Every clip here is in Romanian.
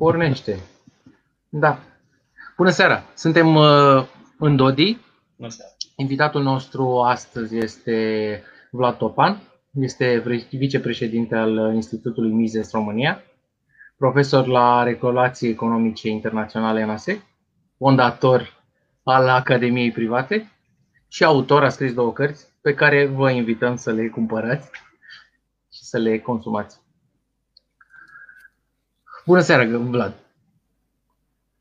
Pornește. Da. Bună seara! Suntem uh, în Dodi. Bună seara! Invitatul nostru astăzi este Vlad Topan. Este vicepreședinte al Institutului Mises România, profesor la Relații Economice Internaționale NASE, fondator al Academiei Private și autor, a scris două cărți pe care vă invităm să le cumpărați și să le consumați. Bună seara, Vlad!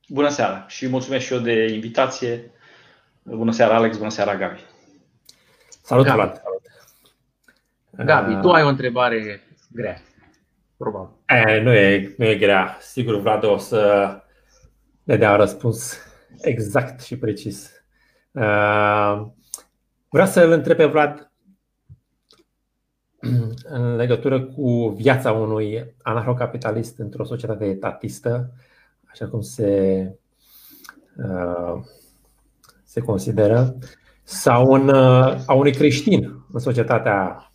Bună seara și mulțumesc și eu de invitație. Bună seara, Alex, bună seara, Gabi. Salut, Gabi. Vlad! Gabi, tu ai o întrebare grea, probabil. E, nu, e, nu e grea. Sigur, Vlad o să ne dea răspuns exact și precis. Vreau să-l întreb pe Vlad în legătură cu viața unui anarhocapitalist într-o societate etatistă, așa cum se, uh, se consideră, sau un, uh, a unui creștin în societatea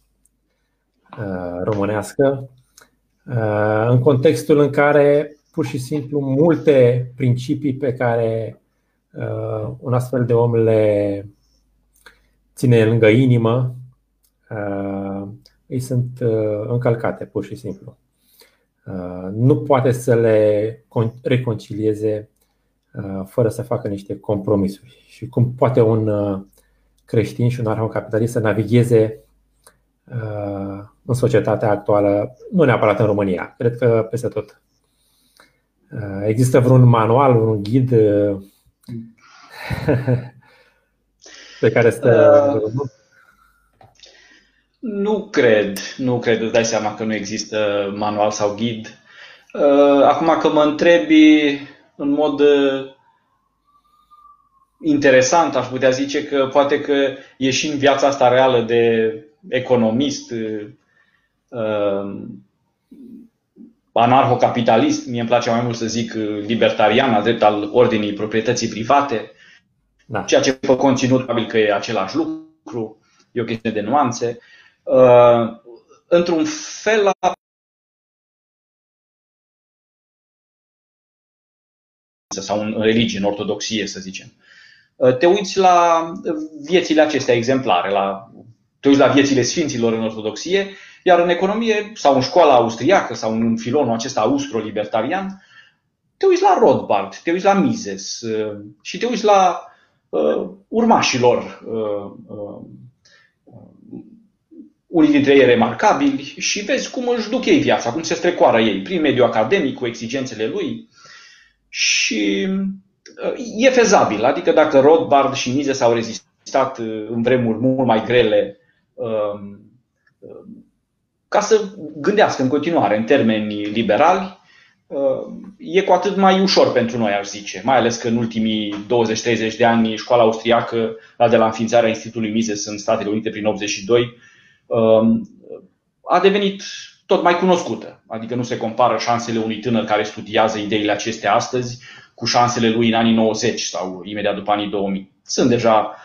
uh, românească, în contextul în care pur și simplu multe principii pe care un astfel de om le ține lângă inimă îi sunt uh, încălcate, pur și simplu. Uh, nu poate să le reconcilieze uh, fără să facă niște compromisuri. Și cum poate un creștin și un capitalist să navigheze în societatea actuală, nu neapărat în România, cred că peste tot. Există vreun manual, un ghid pe care să. Uh, nu cred, nu cred, îți dai seama că nu există manual sau ghid. Uh, acum că mă întrebi în mod uh, interesant, aș putea zice că poate că ieși în viața asta reală de economist, uh, anarhocapitalist, mie îmi place mai mult să zic libertarian, drept al ordinii proprietății private, da. ceea ce pe conținut probabil că e același lucru, e o chestie de nuanțe. Uh, într-un fel la sau în religie, în ortodoxie, să zicem. Uh, te uiți la viețile acestea exemplare, la, te uiți la viețile sfinților în ortodoxie, iar în economie sau în școala austriacă sau în filonul acesta austro-libertarian, te uiți la Rothbard, te uiți la Mises uh, și te uiți la uh, urmașilor uh, uh, unii dintre ei remarcabili și vezi cum își duc ei viața, cum se strecoară ei prin mediul academic, cu exigențele lui și uh, e fezabil. Adică dacă Rothbard și Mises au rezistat uh, în vremuri mult mai grele um, uh, ca să gândească în continuare în termeni liberali, e cu atât mai ușor pentru noi, aș zice. Mai ales că în ultimii 20-30 de ani școala austriacă, la de la înființarea Institutului Mises în Statele Unite prin 82, Um, a devenit tot mai cunoscută. Adică nu se compară șansele unui tânăr care studiază ideile acestea astăzi cu șansele lui în anii 90 sau imediat după anii 2000. Sunt deja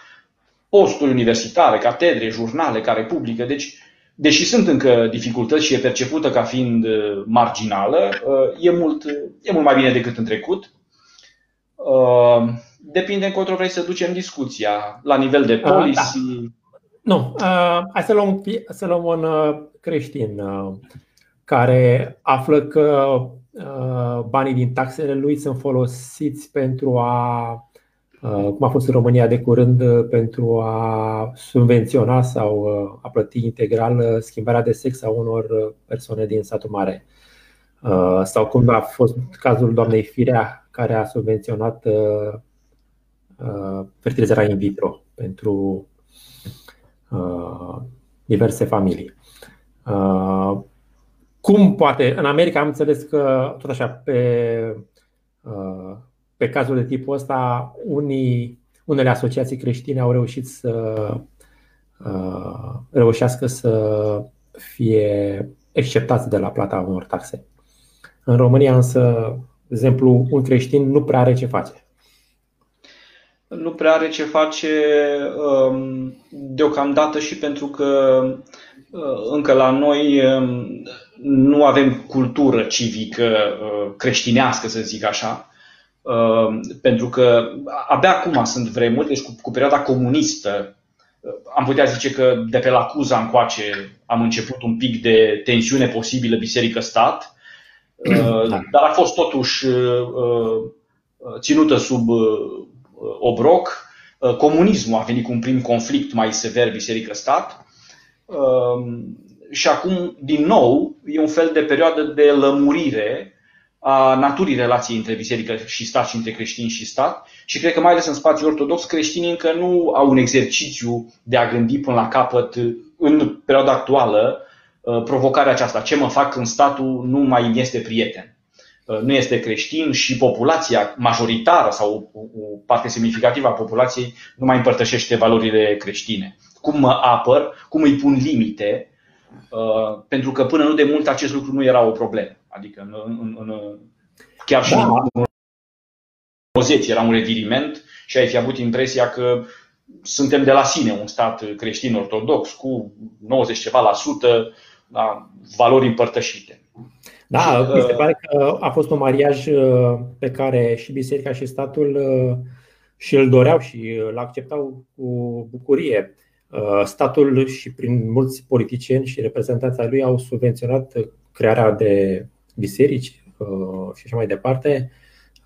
posturi universitare, catedre, jurnale care publică, deci deși sunt încă dificultăți și e percepută ca fiind uh, marginală, uh, e mult, e mult mai bine decât în trecut. Uh, depinde încotro vrei să ducem discuția la nivel de policy. Da. Nu, uh, hai să luăm, să luăm un uh, creștin uh, care află că uh, banii din taxele lui sunt folosiți pentru a, uh, cum a fost în România de curând, uh, pentru a subvenționa sau uh, a plăti integral uh, schimbarea de sex a unor uh, persoane din satul mare. Uh, sau cum a fost cazul doamnei Firea, care a subvenționat uh, uh, fertilizarea in vitro pentru Uh, diverse familii. Uh, cum poate, în America am înțeles că, tot așa, pe, uh, pe cazul de tipul ăsta, unii, unele asociații creștine au reușit să reușească să fie exceptați de la plata unor taxe. În România însă, de exemplu, un creștin nu prea are ce face nu prea are ce face um, deocamdată și pentru că încă la noi nu avem cultură civică creștinească, să zic așa, pentru că abia acum sunt vremuri, deci cu, cu perioada comunistă, am putea zice că de pe la Cuza încoace am început un pic de tensiune posibilă biserică-stat, da. dar a fost totuși ținută sub obroc. Comunismul a venit cu un prim conflict mai sever biserică-stat și acum, din nou, e un fel de perioadă de lămurire a naturii relației între biserică și stat și între creștini și stat și cred că mai ales în spațiul ortodox creștinii încă nu au un exercițiu de a gândi până la capăt în perioada actuală uh, provocarea aceasta. Ce mă fac când statul nu mai îmi este prieten? Uh, nu este creștin și populația majoritară sau o parte semnificativă a populației nu mai împărtășește valorile creștine. Cum mă apăr, cum îi pun limite, uh, pentru că până nu de mult acest lucru nu era o problemă. Adică în, în, în, chiar și da. în 90 era un reviriment și ai fi avut impresia că suntem de la sine un stat creștin ortodox cu 90 ceva la sută da, valori împărtășite. Da, și, mi se uh, pare că a fost un mariaj uh, pe care și biserica și statul uh, și îl doreau și îl acceptau cu bucurie. Statul și prin mulți politicieni și reprezentanții lui au subvenționat crearea de biserici uh, și așa mai departe.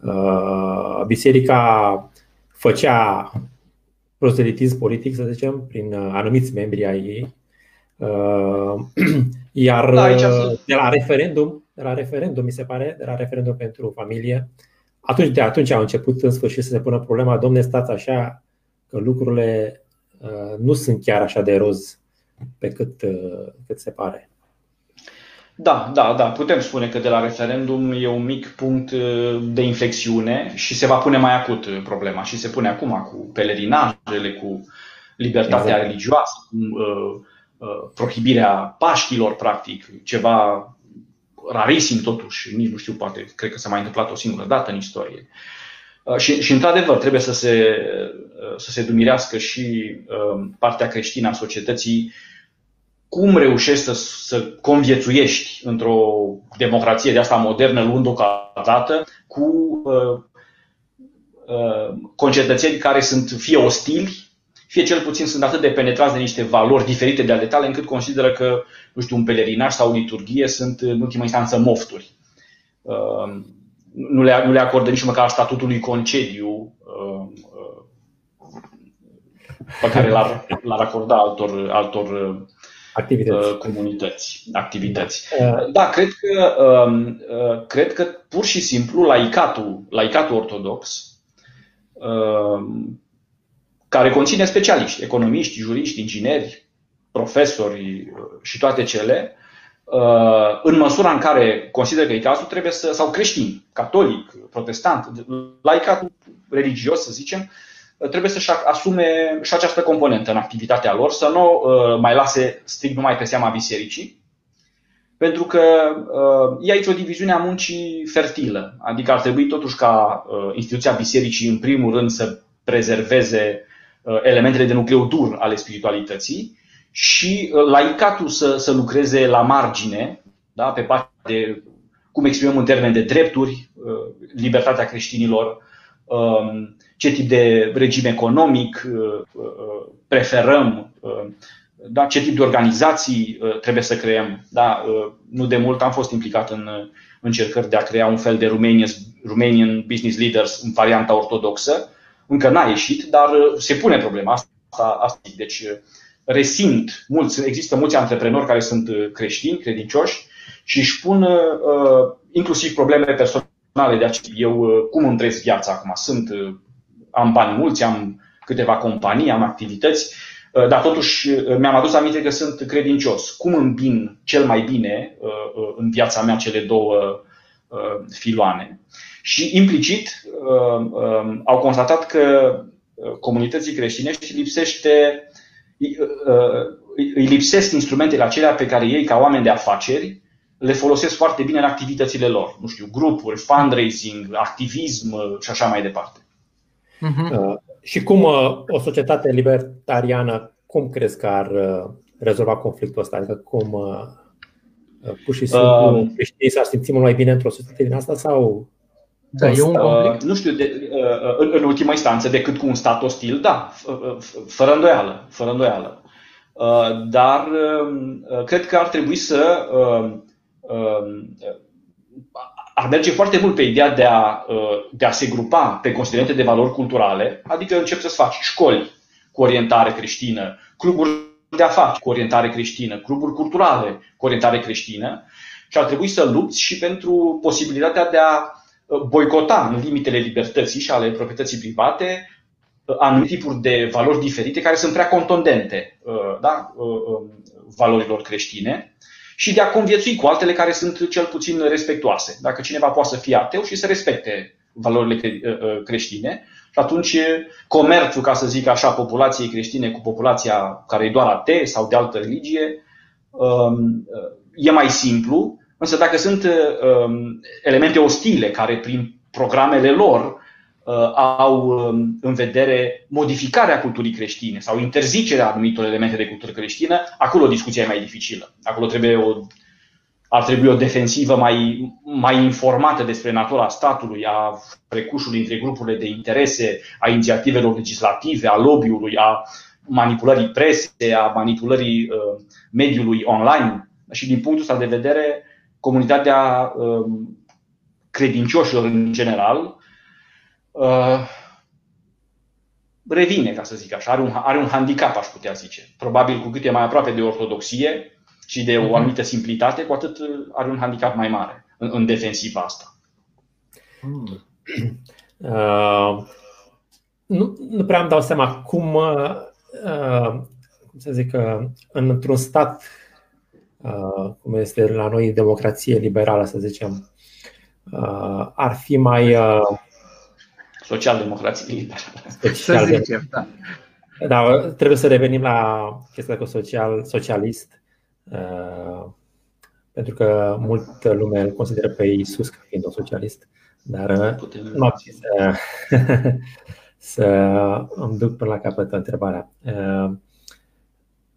Uh, biserica făcea proselitism politic, să zicem, prin uh, anumiți membri ai ei. Iar da, de la referendum, de la referendum, mi se pare, de la referendum pentru familie, atunci, de atunci au început în sfârșit să se pună problema, domne, stați așa, că lucrurile nu sunt chiar așa de roz pe cât, cât se pare. Da, da, da. Putem spune că de la referendum e un mic punct uh, de inflexiune și se va pune mai acut uh, problema. Și se pune acum cu pelerinajele, cu libertatea exact. religioasă, cu uh, uh, prohibirea Paștilor, practic, ceva rarisim totuși, nici nu știu, poate, cred că s-a mai întâmplat o singură dată în istorie. Uh, și, și într-adevăr, trebuie să se, uh, să se dumirească și uh, partea creștină a societății cum reușești să, să conviețuiești într-o democrație de asta modernă, luând-o ca dată, cu uh, uh, concetățeni care sunt fie ostili, fie cel puțin sunt atât de penetrați de niște valori diferite de ale tale, încât consideră că, nu știu, un pelerinaj sau o liturghie sunt, în ultima instanță, mofturi. Uh, nu, le, nu le acordă nici măcar statutului concediu uh, uh, pe care l-ar, l-ar acorda altor, altor uh, activități. Uh, comunități, activități. Da, da cred, că, um, uh, cred că pur și simplu laicatul, laicatul ortodox, um, care conține specialiști, economiști, juriști, ingineri, profesori uh, și toate cele, în măsura în care consideră că e cazul, trebuie să, sau creștini, catolic, protestant, laicatul religios, să zicem, trebuie să-și asume și această componentă în activitatea lor, să nu uh, mai lase strict numai pe seama bisericii, pentru că uh, e aici o diviziune a muncii fertilă. Adică ar trebui totuși ca uh, instituția bisericii, în primul rând, să prezerveze elementele de nucleu dur ale spiritualității și laicatul să, să lucreze la margine, da, pe partea de cum exprimăm în termen de drepturi, libertatea creștinilor, um, ce tip de regim economic uh, uh, preferăm, uh, da, ce tip de organizații trebuie să creăm. Da, nu de mult am fost implicat în încercări de a crea un fel de Romanian, Romanian Business Leaders în varianta ortodoxă. Încă n-a ieșit, dar se pune problema asta. asta. Deci resimt, mulți, există mulți antreprenori care sunt creștini, credincioși și își pun inclusiv probleme personale de aceea. Eu cum îmi trăiesc viața acum? Sunt am bani mulți, am câteva companii, am activități, uh, dar totuși uh, mi-am adus aminte că sunt credincios. Cum îmbin cel mai bine uh, în viața mea cele două filoane? Și implicit um, au constatat că comunității creștinești lipsește, îi lipsesc instrumentele acelea pe care ei, ca oameni de afaceri, le folosesc foarte bine în activitățile lor. Nu știu, grupuri, fundraising, activism și așa mai departe. Uh-huh. Și cum uh, o societate libertariană, cum crezi că ar uh, rezolva conflictul ăsta? Adică cum pur și simplu uh, creștinii s-ar simți mult mai bine într-o societate din asta sau da, e un conflict? Uh, nu știu, de, uh, în, în ultima instanță, decât cu un stat ostil, da, fără îndoială, fără îndoială. Uh, dar uh, cred că ar trebui să uh, uh, ar merge foarte mult pe ideea de a, uh, de a se grupa pe considerente de valori culturale, adică încep să-ți faci școli cu orientare creștină, cluburi de afaceri cu orientare creștină, cluburi culturale cu orientare creștină și ar trebui să lupți și pentru posibilitatea de a uh, boicota în limitele libertății și ale proprietății private uh, anumite tipuri de valori diferite care sunt prea contundente da? valorilor creștine și de a conviețui cu altele care sunt cel puțin respectuoase. Dacă cineva poate să fie ateu și să respecte valorile uh, uh, creștine, și atunci comerțul, ca să zic așa, populației creștine cu populația care e doar atee sau de altă religie, um, e mai simplu, însă dacă sunt um, elemente ostile care prin programele lor Uh, au um, în vedere modificarea culturii creștine sau interzicerea anumitor elemente de cultură creștină, acolo discuția e mai dificilă. Acolo trebuie o, ar trebui o defensivă mai, mai informată despre natura statului, a precușului între grupurile de interese, a inițiativelor legislative, a lobby-ului, a manipulării presei, a manipulării uh, mediului online. Și din punctul ăsta de vedere, comunitatea uh, credincioșilor în general uh, revine, ca să zic așa, are un, are un handicap, aș putea zice. Probabil cu cât e mai aproape de ortodoxie și de o mhm. anumită simplitate, cu atât uh, are un handicap mai mare în, în defensiva asta. Hmm. Uh, nu, nu prea îmi dau seama cum, uh, cum să zic, uh, într-un stat uh, cum este la noi democrație liberală, să zicem, uh, ar fi mai uh, social-democrație liberală. Social să zicem, da. Da, trebuie să revenim la chestia cu social, socialist, uh, pentru că multă lume îl consideră pe Isus ca fiind un socialist, dar uh, Putem nu să, să îmi duc până la capăt întrebarea.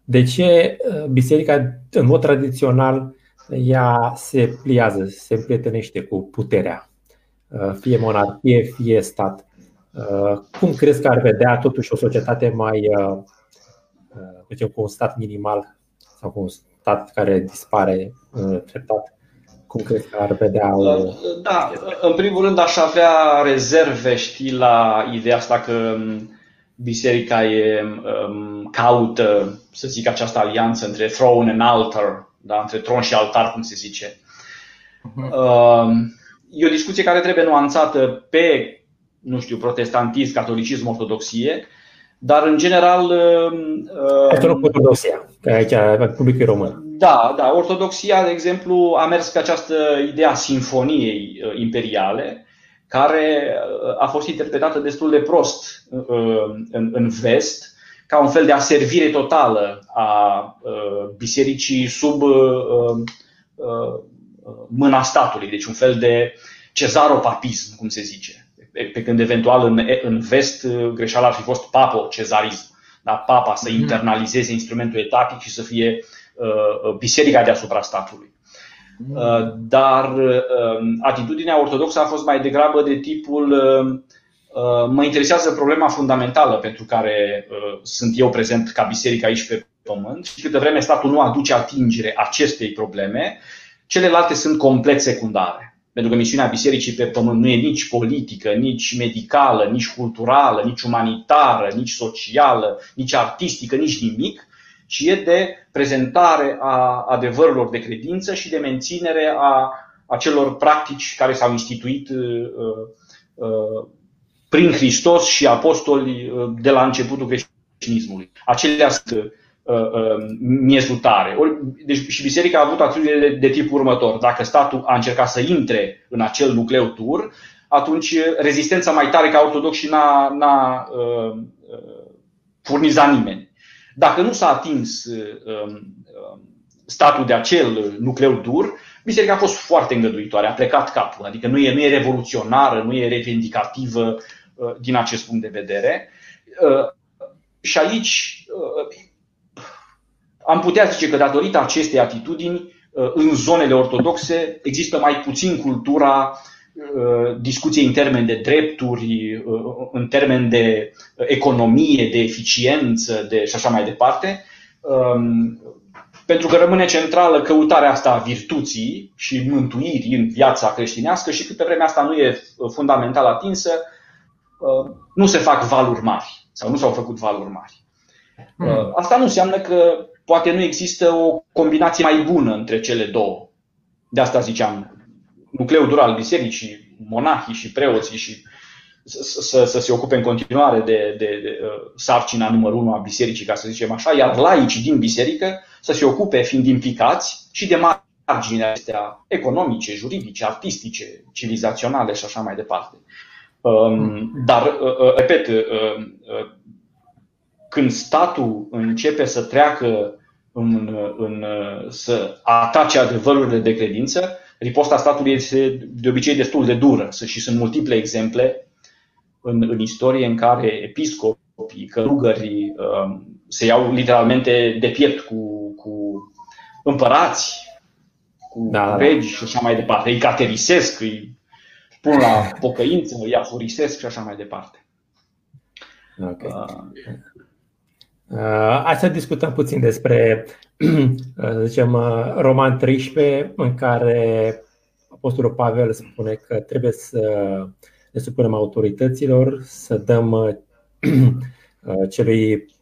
Uh, de ce biserica, în mod tradițional, ea se pliază, se împrietenește cu puterea? Uh, fie monarhie, fie stat. Uh, cum crezi că ar vedea totuși o societate mai, uh, cu un stat minimal sau cu un stat care dispare treptat? Cum crezi că ar vedea o... Da, în primul rând aș avea rezerve, știi, la ideea asta că um, biserica e, um, caută, să zic, această alianță între throne and altar, da? între tron și altar, cum se zice. Uh-huh. Uh, e o discuție care trebuie nuanțată pe, nu știu, protestantism, catolicism, ortodoxie, dar în general. Uh, Asta nu ortodoxia, că aici publicul român. Da, da. Ortodoxia, de exemplu, a mers pe această idee a sinfoniei uh, imperiale, care uh, a fost interpretată destul de prost în, în vest, ca un fel de aservire totală a bisericii sub mâna statului, deci un fel de cezaropapism, cum se zice. Pe când eventual în, în vest greșeala ar fi fost papo-cezarism. Da? Papa să mhm. internalizeze instrumentul etatic și să fie uh, biserica deasupra statului. Mhm. Uh, dar uh, atitudinea ortodoxă a fost mai degrabă de tipul uh, uh, mă interesează problema fundamentală pentru care uh, sunt eu prezent ca biserică aici pe pământ și câte vreme statul nu aduce atingere acestei probleme, Celelalte sunt complet secundare. Pentru că misiunea bisericii pe pământ nu e nici politică, nici medicală, nici culturală, nici umanitară, nici socială, nici artistică, nici nimic, ci e de prezentare a adevărurilor de credință și de menținere a acelor practici care s-au instituit uh, uh, prin Hristos și apostoli uh, de la începutul creștinismului. Acelea sunt Uh, uh, miezutare. Deci și biserica a avut atitudine de, de tipul următor. Dacă statul a încercat să intre în acel nucleu tur, atunci rezistența mai tare ca ortodoxi n-a, n-a uh, uh, furnizat nimeni. Dacă nu s-a atins uh, uh, statul de acel nucleu dur, biserica a fost foarte îngăduitoare, a plecat capul, adică nu e, nu e revoluționară, nu e revendicativă uh, din acest punct de vedere. Uh, și aici am putea zice că datorită acestei atitudini, în zonele ortodoxe există mai puțin cultura discuției în termen de drepturi, în termen de economie, de eficiență de, și așa mai departe, um, pentru că rămâne centrală căutarea asta a virtuții și mântuirii în viața creștinească și câte vreme asta nu e fundamental atinsă, nu se fac valuri mari sau nu s-au făcut valuri mari. Hmm. Asta nu înseamnă că poate nu există o combinație mai bună între cele două. De asta ziceam, nucleul dur al bisericii, monahii și preoții și să, să, să se ocupe în continuare de, de, de uh, sarcina numărul unu a bisericii, ca să zicem așa, iar laicii din biserică să se ocupe, fiind implicați, și de marginile astea economice, juridice, artistice, civilizaționale și așa mai departe. Um, dar, uh, uh, repet, când statul începe să treacă în, în, să atace adevărurile de credință, riposta statului este de obicei destul de dură și sunt multiple exemple în, în istorie în care episcopii, călugării um, se iau literalmente de piept cu, cu împărați, cu da, da, da. regi și așa mai departe. Îi caterisesc, îi pun la pocăință, îi afurisesc și așa mai departe. Okay. Uh, uh, hai să discutăm puțin despre, uh, zicem, uh, Roman 13, în care Apostolul Pavel spune că trebuie să ne supunem autorităților, să dăm uh, uh, celui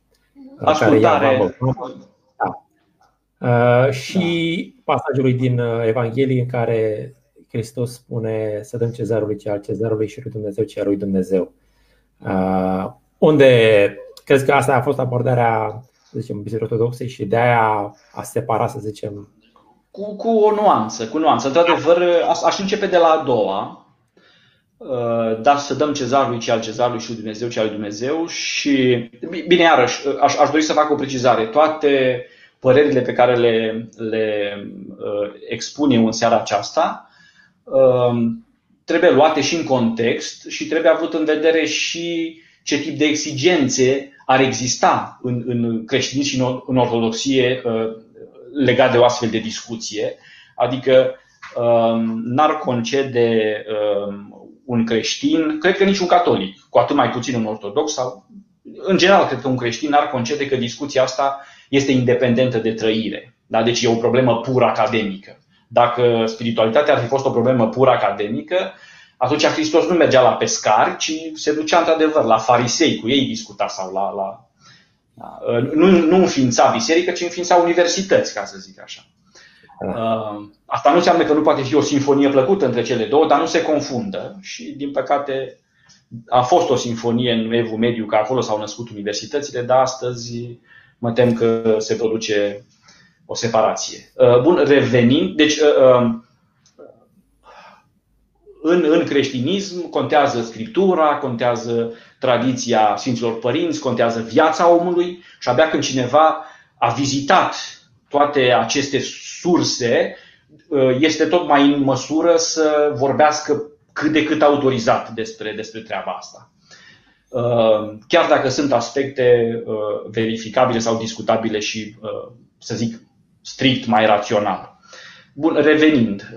care ia da. Și pasajul din Evanghelie în care Hristos spune să dăm cezarului ce al cezarului și lui Dumnezeu ce al lui Dumnezeu. Unde crezi că asta a fost abordarea să zicem, Bisericii Ortodoxe și de aia a separat, să zicem, cu, cu o nuanță, cu nuanță. Într-adevăr, aș începe de la a doua, uh, dar să dăm cezarului ce al cezarului și lui Dumnezeu ce al lui Dumnezeu și, bine, iarăși, aș, aș dori să fac o precizare. Toate părerile pe care le, le uh, expun eu în seara aceasta uh, trebuie luate și în context și trebuie avut în vedere și ce tip de exigențe ar exista în, în creștinism și în, în ortodoxie legat de o astfel de discuție. Adică um, n-ar concede um, un creștin, cred că nici un catolic, cu atât mai puțin un ortodox sau în general cred că un creștin n-ar concede că discuția asta este independentă de trăire. Da? Deci e o problemă pur academică. Dacă spiritualitatea ar fi fost o problemă pur academică, atunci Hristos nu mergea la pescari, ci se ducea într-adevăr la farisei, cu ei discuta sau la, la da? Nu, nu înființa biserică, ci înființa universități, ca să zic așa. Da. Uh, asta nu înseamnă că nu poate fi o sinfonie plăcută între cele două, dar nu se confundă și, din păcate, a fost o sinfonie în Evul Mediu, că acolo s-au născut universitățile, dar astăzi mă tem că se produce o separație. Uh, bun, revenind, deci uh, în, în creștinism contează scriptura, contează tradiția Sfinților Părinți, contează viața omului și abia când cineva a vizitat toate aceste surse, uh, este tot mai în măsură să vorbească cât de cât autorizat despre, despre treaba asta. Uh, chiar dacă sunt aspecte uh, verificabile sau discutabile și, să zic, strict mai rațional. Bun, revenind,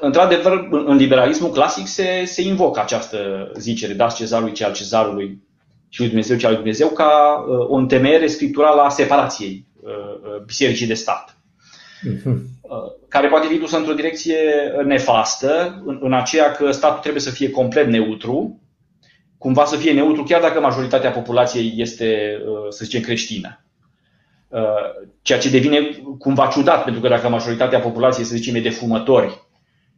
într-adevăr, în liberalismul clasic se, se invocă această zicere, dați cezarului ce al cezarului și lui Dumnezeu ce al lui Dumnezeu, ca uh, o întemeiere scripturală a separației uh, uh, bisericii de stat. Uh-huh. Care poate fi dusă într-o direcție nefastă, în, în aceea că statul trebuie să fie complet neutru, cumva să fie neutru, chiar dacă majoritatea populației este, uh, să zicem, creștină. Uh, ceea ce devine cumva ciudat, pentru că dacă majoritatea populației, să zicem, e de fumători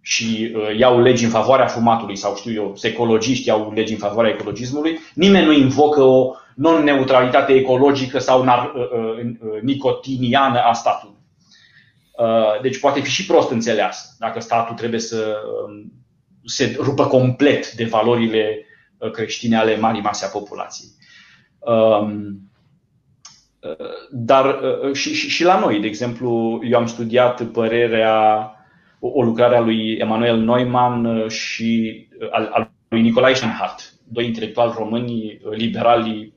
și uh, iau legi în favoarea fumatului sau știu eu, ecologiști iau legi în favoarea ecologismului, nimeni nu invocă o non-neutralitate ecologică sau nar- uh, uh, uh, nicotiniană a statului. Uh, deci poate fi și prost înțeleasă dacă statul trebuie să uh, se rupă complet de valorile uh, creștine ale marii mase a populației. Um, dar și, și, și la noi, de exemplu, eu am studiat părerea o lucrare a lui Emanuel Neumann uh, și uh, al, al lui Nicolae Schnhardt, doi intelectuali români uh, liberali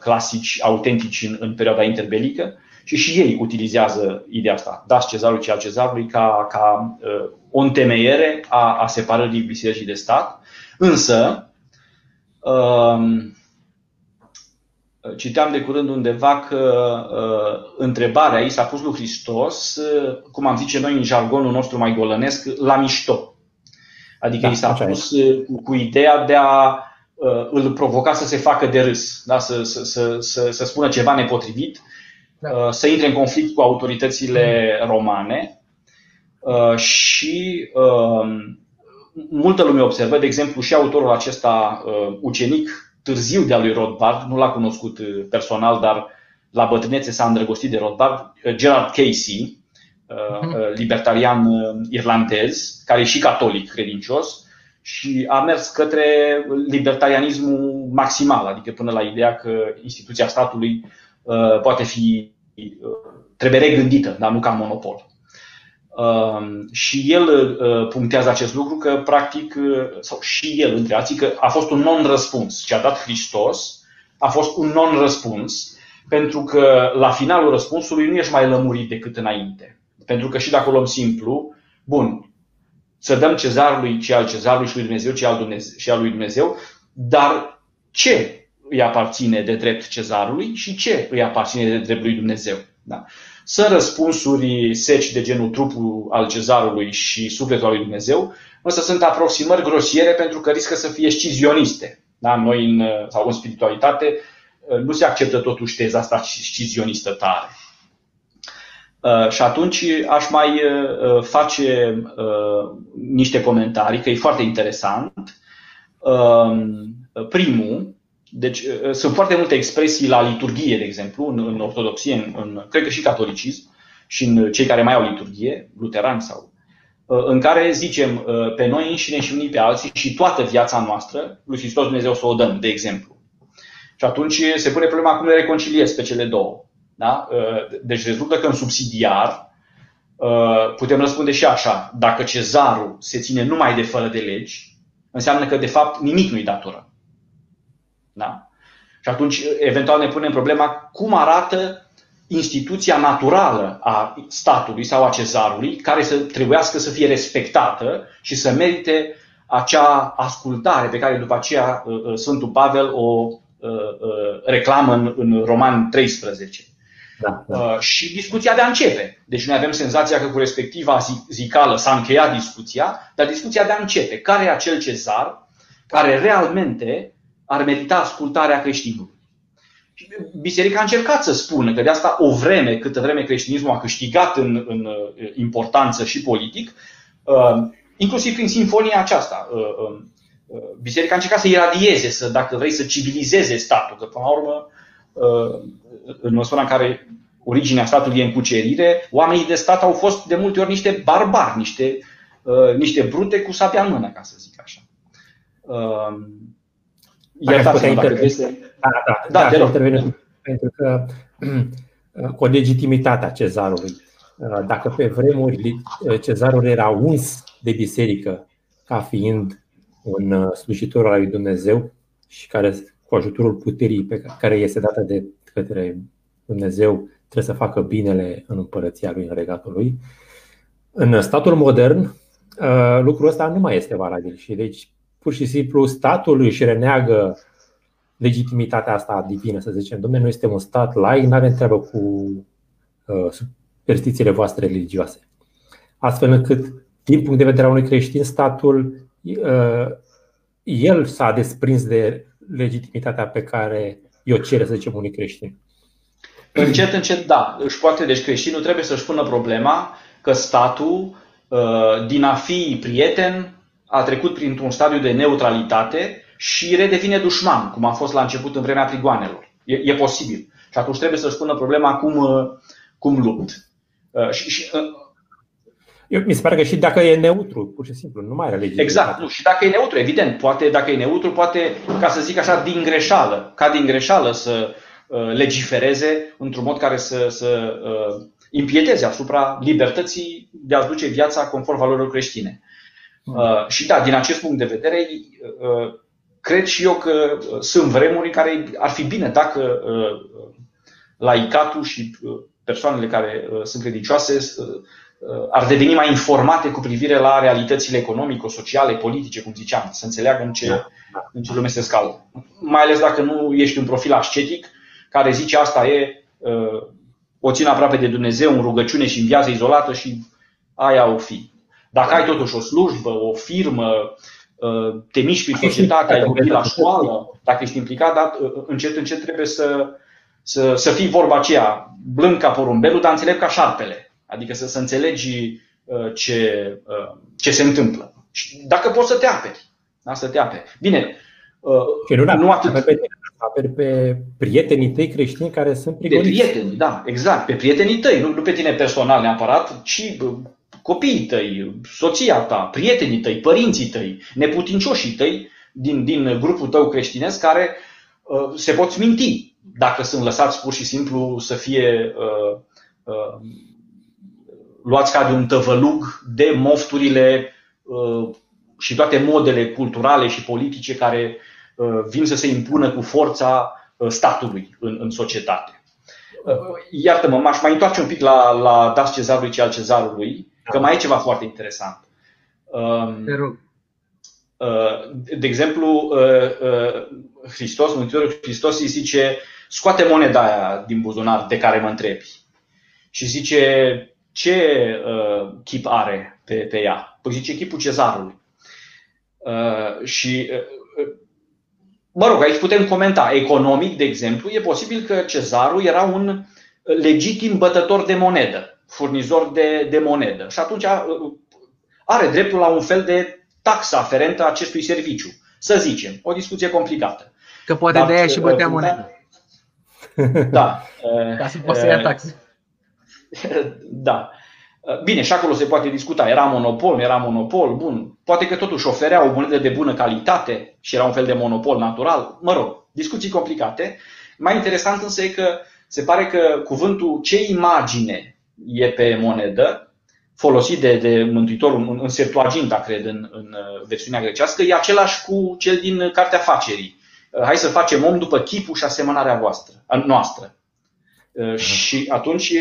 clasici, autentici în, în perioada interbelică și și ei utilizează ideea asta, dați cezarului ce al cezarului, ca, ca uh, o întemeiere a, a separării bisericii de stat. Însă, uh, citeam de curând undeva că uh, întrebarea ei s-a pus lui Hristos, uh, cum am zice noi în jargonul nostru mai golănesc, la mișto. Adică da, i s-a pus uh, cu, cu ideea de a uh, îl provoca să se facă de râs, da? să, să, să, să, să spună ceva nepotrivit da. Uh, să intre în conflict cu autoritățile romane uh, și um, multă lume observă, de exemplu, și autorul acesta uh, ucenic târziu de-a lui Rothbard, nu l-a cunoscut personal, dar la bătrânețe s-a îndrăgostit de Rothbard, Gerard Casey, mhm. libertarian irlandez, care e și catolic credincios și a mers către libertarianismul maximal, adică până la ideea că instituția statului poate fi trebuie regândită, dar nu ca monopol. Um, și el uh, punctează acest lucru că, practic, uh, sau și el, între alții, că a fost un non-răspuns. Ce a dat Hristos a fost un non-răspuns, pentru că la finalul răspunsului nu ești mai lămurit decât înainte. Pentru că și dacă o luăm simplu, bun, să dăm cezarului ce al cezarului și lui Dumnezeu ce al, Dumnezeu, și al lui Dumnezeu, dar ce îi aparține de drept cezarului și ce îi aparține de drept lui Dumnezeu. Da? Sunt răspunsuri seci de genul trupul al cezarului și sufletul al lui Dumnezeu, însă sunt aproximări grosiere pentru că riscă să fie scizioniste. Da? Noi, în, sau în spiritualitate, nu se acceptă totuși teza asta scizionistă tare. Uh, și atunci aș mai uh, face uh, niște comentarii, că e foarte interesant. Primul, deci uh, sunt foarte multe expresii la liturghie, de exemplu, în, în ortodoxie, în, în, cred că și catolicism, și în cei care mai au liturghie, luterani sau, uh, în care zicem uh, pe noi înșine și unii pe alții și toată viața noastră, lui Hristos Dumnezeu să o dăm, de exemplu. Și atunci se pune problema cum le reconciliez pe cele două. Da? Deci rezultă că în subsidiar putem răspunde și așa. Dacă cezarul se ține numai de fără de legi, înseamnă că de fapt nimic nu-i datoră. Da? Și atunci, eventual, ne punem problema cum arată instituția naturală a statului sau a cezarului, care să trebuiască să fie respectată și să merite acea ascultare pe care după aceea uh, uh, Sfântul Pavel o uh, reclamă în, în Roman 13. Da, da. Și discuția de a începe. Deci noi avem senzația că cu respectiva zicală s-a încheiat discuția, dar discuția de a începe. Care e acel cezar care realmente ar merita ascultarea creștinului. Biserica a încercat să spună că de asta o vreme, câtă vreme creștinismul a câștigat în, în uh, importanță și politic, uh, inclusiv prin sinfonia aceasta. Uh, Biserica a încercat să iradieze, să, dacă vrei, să civilizeze statul, că până la urmă, în măsura în care originea statului e în cucerire, oamenii de stat au fost de multe ori niște barbari, niște, niște brute cu sabia în mână, ca să zic așa. Iertați-mă dacă este... Da, da, da, da, da interveni, pentru că cu legitimitatea cezarului. Dacă pe vremuri cezarul era uns de biserică ca fiind un slujitor al lui Dumnezeu și care cu ajutorul puterii pe care este dată de către Dumnezeu trebuie să facă binele în împărăția lui, în regatul lui. În statul modern, lucrul ăsta nu mai este valabil și deci pur și simplu statul își reneagă legitimitatea asta divină, să zicem. Domnule, noi suntem un stat laic, nu avem treabă cu uh, superstițiile voastre religioase. Astfel încât, din punct de vedere a unui creștin, statul uh, el s-a desprins de legitimitatea pe care o cere, să zicem, unui creștin. Încet, încet, da. Își poate, deci creștinul trebuie să-și pună problema că statul, uh, din a fi prieten, a trecut printr-un stadiu de neutralitate și redevine dușman, cum a fost la început în vremea prigoanelor. E, e posibil. Și atunci trebuie să-și pună problema cum, uh, cum lupt. Uh, și, și, uh, eu, mi se pare că și dacă e neutru, pur și simplu, nu mai are lege. Exact, nu. Și dacă e neutru, evident, poate, dacă e neutru, poate, ca să zic așa, din greșeală, ca din greșeală să uh, legifereze într-un mod care să, să uh, impieteze asupra libertății de a-ți duce viața conform valorilor creștine. Uh, și da, din acest punct de vedere, uh, cred și eu că sunt vremuri în care ar fi bine dacă laicatul și persoanele care sunt credincioase ar deveni mai informate cu privire la realitățile economico-sociale, politice, cum ziceam, să înțeleagă în ce, da. în ce lume se scală. Mai ales dacă nu ești un profil ascetic care zice asta e, o țin aproape de Dumnezeu în rugăciune și în viață izolată și aia o fi. Dacă ai totuși o slujbă, o firmă, te miști prin societate, ai copii la școală, dacă ești implicat, dar încet, încet trebuie să, să, să fii vorba aceea, blând ca porumbelul, dar înțelept ca șarpele. Adică să, să înțelegi ce, ce se întâmplă. Și dacă poți să te aperi. Da? Să te aperi. Bine, și nu, nu atât. Pe, aperi pe prietenii tăi creștini care sunt prigoniți. Pe prieteni, da, exact. Pe prietenii tăi, nu, nu pe tine personal neapărat, ci copiii tăi, soția ta, prietenii tăi, părinții tăi, neputincioșii tăi din, din grupul tău creștinesc care uh, se pot minti dacă sunt lăsați pur și simplu să fie uh, uh, luați ca de un tăvălug de mofturile uh, și toate modele culturale și politice care uh, vin să se impună cu forța uh, statului în, în societate. Iartă-mă, m-aș mai întoarce un pic la, la Das cezarului și al cezarului, că mai e ceva foarte interesant. Um, Te rog. De exemplu, Hristos, Mântuitorul Hristos îi zice, scoate moneda aia din buzunar de care mă întrebi. Și zice, ce uh, chip are pe, pe ea? Păi zice chipul cezarului. Uh, și, uh, mă rog, aici putem comenta. Economic, de exemplu, e posibil că cezarul era un legitim bătător de monedă, furnizor de, de monedă. Și atunci uh, are dreptul la un fel de taxă aferentă acestui serviciu. Să zicem, o discuție complicată. Că poate Dar, de aia și bătea uh, monedă. Da. Ca să poată să ia taxe. da. Bine, și acolo se poate discuta. Era monopol, nu era monopol, bun. Poate că totuși oferea o monedă de bună calitate și era un fel de monopol natural. Mă rog, discuții complicate. Mai interesant însă e că se pare că cuvântul ce imagine e pe monedă, folosit de, de Mântuitorul în, în Septuaginta, cred, în, în uh, versiunea grecească, e același cu cel din Cartea Facerii. Uh, hai să facem om după chipul și asemănarea voastră, noastră. Uh, și atunci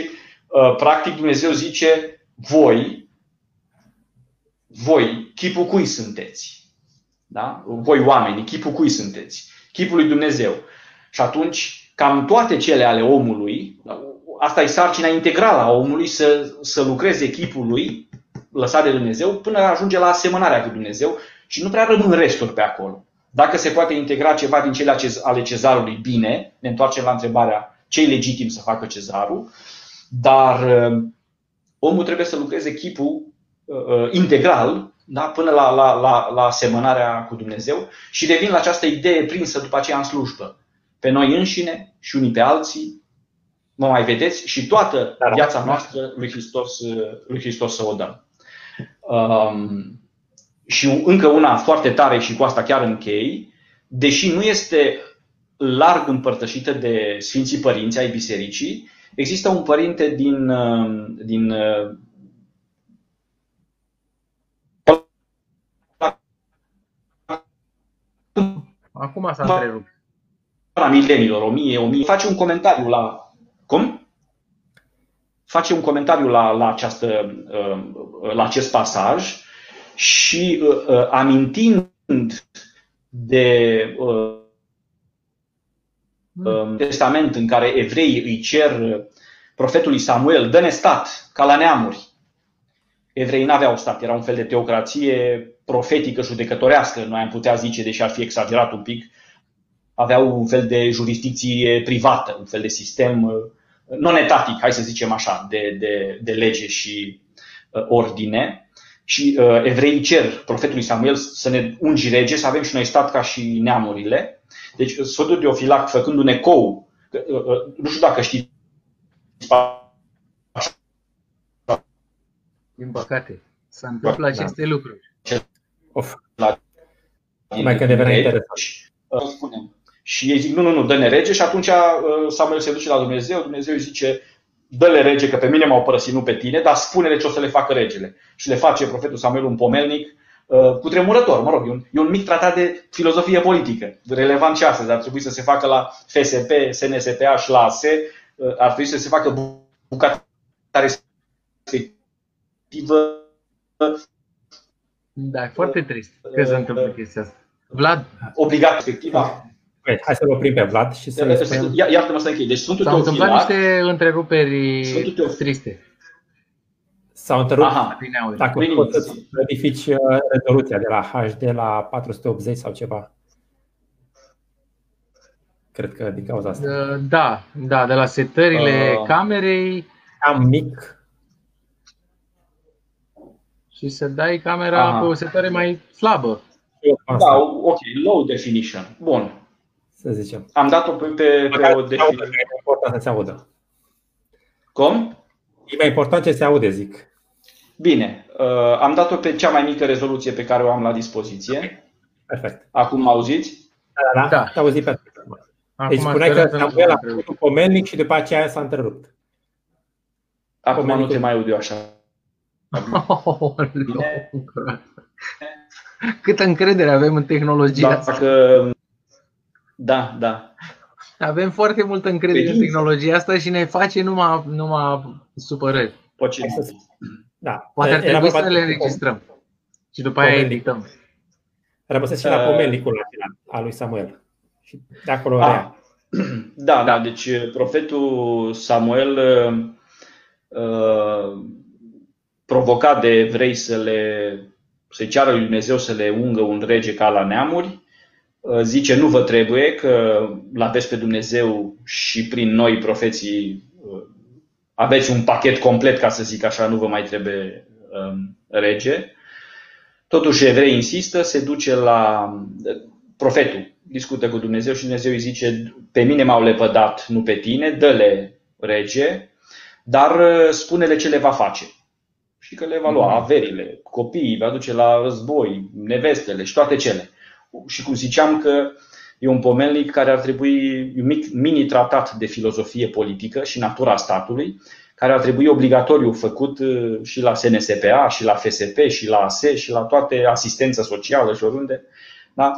Uh, practic Dumnezeu zice, voi, voi, chipul cui sunteți? Da? Voi oameni, chipul cui sunteți? Chipul lui Dumnezeu. Și atunci, cam toate cele ale omului, asta e sarcina integrală a omului să, să lucreze chipul lui, lăsat de Dumnezeu, până ajunge la asemănarea cu Dumnezeu și nu prea rămân resturi pe acolo. Dacă se poate integra ceva din cele ale cezarului, bine, ne întoarcem la întrebarea ce e legitim să facă cezarul, dar uh, omul trebuie să lucreze chipul uh, uh, integral da? până la, la, la, la asemănarea cu Dumnezeu și revin la această idee prinsă după aceea în slujbă. Pe noi înșine și unii pe alții, mă mai vedeți, și toată viața noastră lui Hristos, lui Hristos să o dăm. Um, și încă una foarte tare și cu asta chiar închei, deși nu este larg împărtășită de Sfinții Părinți ai Bisericii, Există un părinte din, uh, din uh, Acum s-a întrerupt. La milenilor, 1000, 1000. Face un comentariu la. Cum? Face un comentariu la, la, această, uh, la acest pasaj și amintind de mm. Testament în care evreii îi cer uh, profetului Samuel, dă-ne stat, ca la neamuri. Evreii n-aveau stat, era un fel de teocrație profetică, judecătorească, noi am putea zice, deși ar fi exagerat un pic, aveau un fel de jurisdicție privată, un fel de sistem uh, non-etatic, hai să zicem așa, de, de, de lege și uh, ordine. Și uh, evreii cer profetului Samuel să ne ungi rege, să avem și noi stat ca și neamurile. Deci Sfântul Teofilact, făcând un ecou, uh, uh, nu știu dacă știți, din păcate, se întâmplă da. aceste lucruri. Of. La mai că devenea interesant. Uh, spunem. Și ei zic, nu, nu, nu, dă-ne rege și atunci Samuel se duce la Dumnezeu, Dumnezeu îi zice, dă-le rege că pe mine m-au părăsit, nu pe tine, dar spune-le ce o să le facă regele. Și le face profetul Samuel un pomelnic uh, cutremurător. Mă rog, e un, e un mic tratat de filozofie politică, relevant și astăzi. Ar trebui să se facă la FSP, SNSPA și la ASE. Uh, ar trebui să se facă bucata respectivă. Da, e foarte trist că se întâmplă chestia asta. Vlad? Obligat respectiva. Hai să-l oprim pe Vlad și să spunem... Iartă-mă să închei. Deci Sfântul S-au întâmplat niște întreruperi triste. S-au întrerupt. Aha. Dacă poți să modifici uh, rezoluția de la HD la 480 sau ceva. Cred că din cauza asta. Uh, da, da, de la setările uh, camerei. Am mic. Și să dai camera Aha. pe o setare mai slabă. Da, ok, low definition. Bun. Să zicem. Am dat-o pe, pe, pe o definiție. E important să se audă. Cum? E mai important ce se aude, zic. Bine, uh, am dat-o pe cea mai mică rezoluție pe care o am la dispoziție. Perfect. Acum mă auziți? Da, da, da. Te auzi pe Deci spuneai că Samuel a făcut pomelnic și după aceea s-a întrerupt. Acum pomelnic nu te mai aud eu așa. Oh, Câtă încredere avem în tehnologia da, Dacă... Da, da. Avem foarte multă încredere în tehnologia asta și ne face numai, numai supărări. Poate da. Poate ar trebui să le înregistrăm. Și după aia edităm. Rămăsesc și la uh, pomenicul al lui Samuel. Și de acolo a, ah. Da, da, deci uh, profetul Samuel uh, uh, provocat de evrei să le să ceară lui Dumnezeu să le ungă un rege ca la neamuri, uh, zice nu vă trebuie că l-aveți pe Dumnezeu și prin noi profeții aveți un pachet complet, ca să zic așa, nu vă mai trebuie um, rege. Totuși, evrei insistă, se duce la profetul, discută cu Dumnezeu și Dumnezeu îi zice, pe mine m-au lepădat, nu pe tine, dă-le rege, dar uh, spune-le ce le va face. Și că le va lua mm. averile, copiii, va duce la război, nevestele și toate cele. Și cum ziceam că E un pomelnic care ar trebui un mic mini-tratat de filozofie politică și natura statului, care ar trebui obligatoriu făcut uh, și la SNSPA, și la FSP, și la ASE, și la toate asistența socială și oriunde. Da?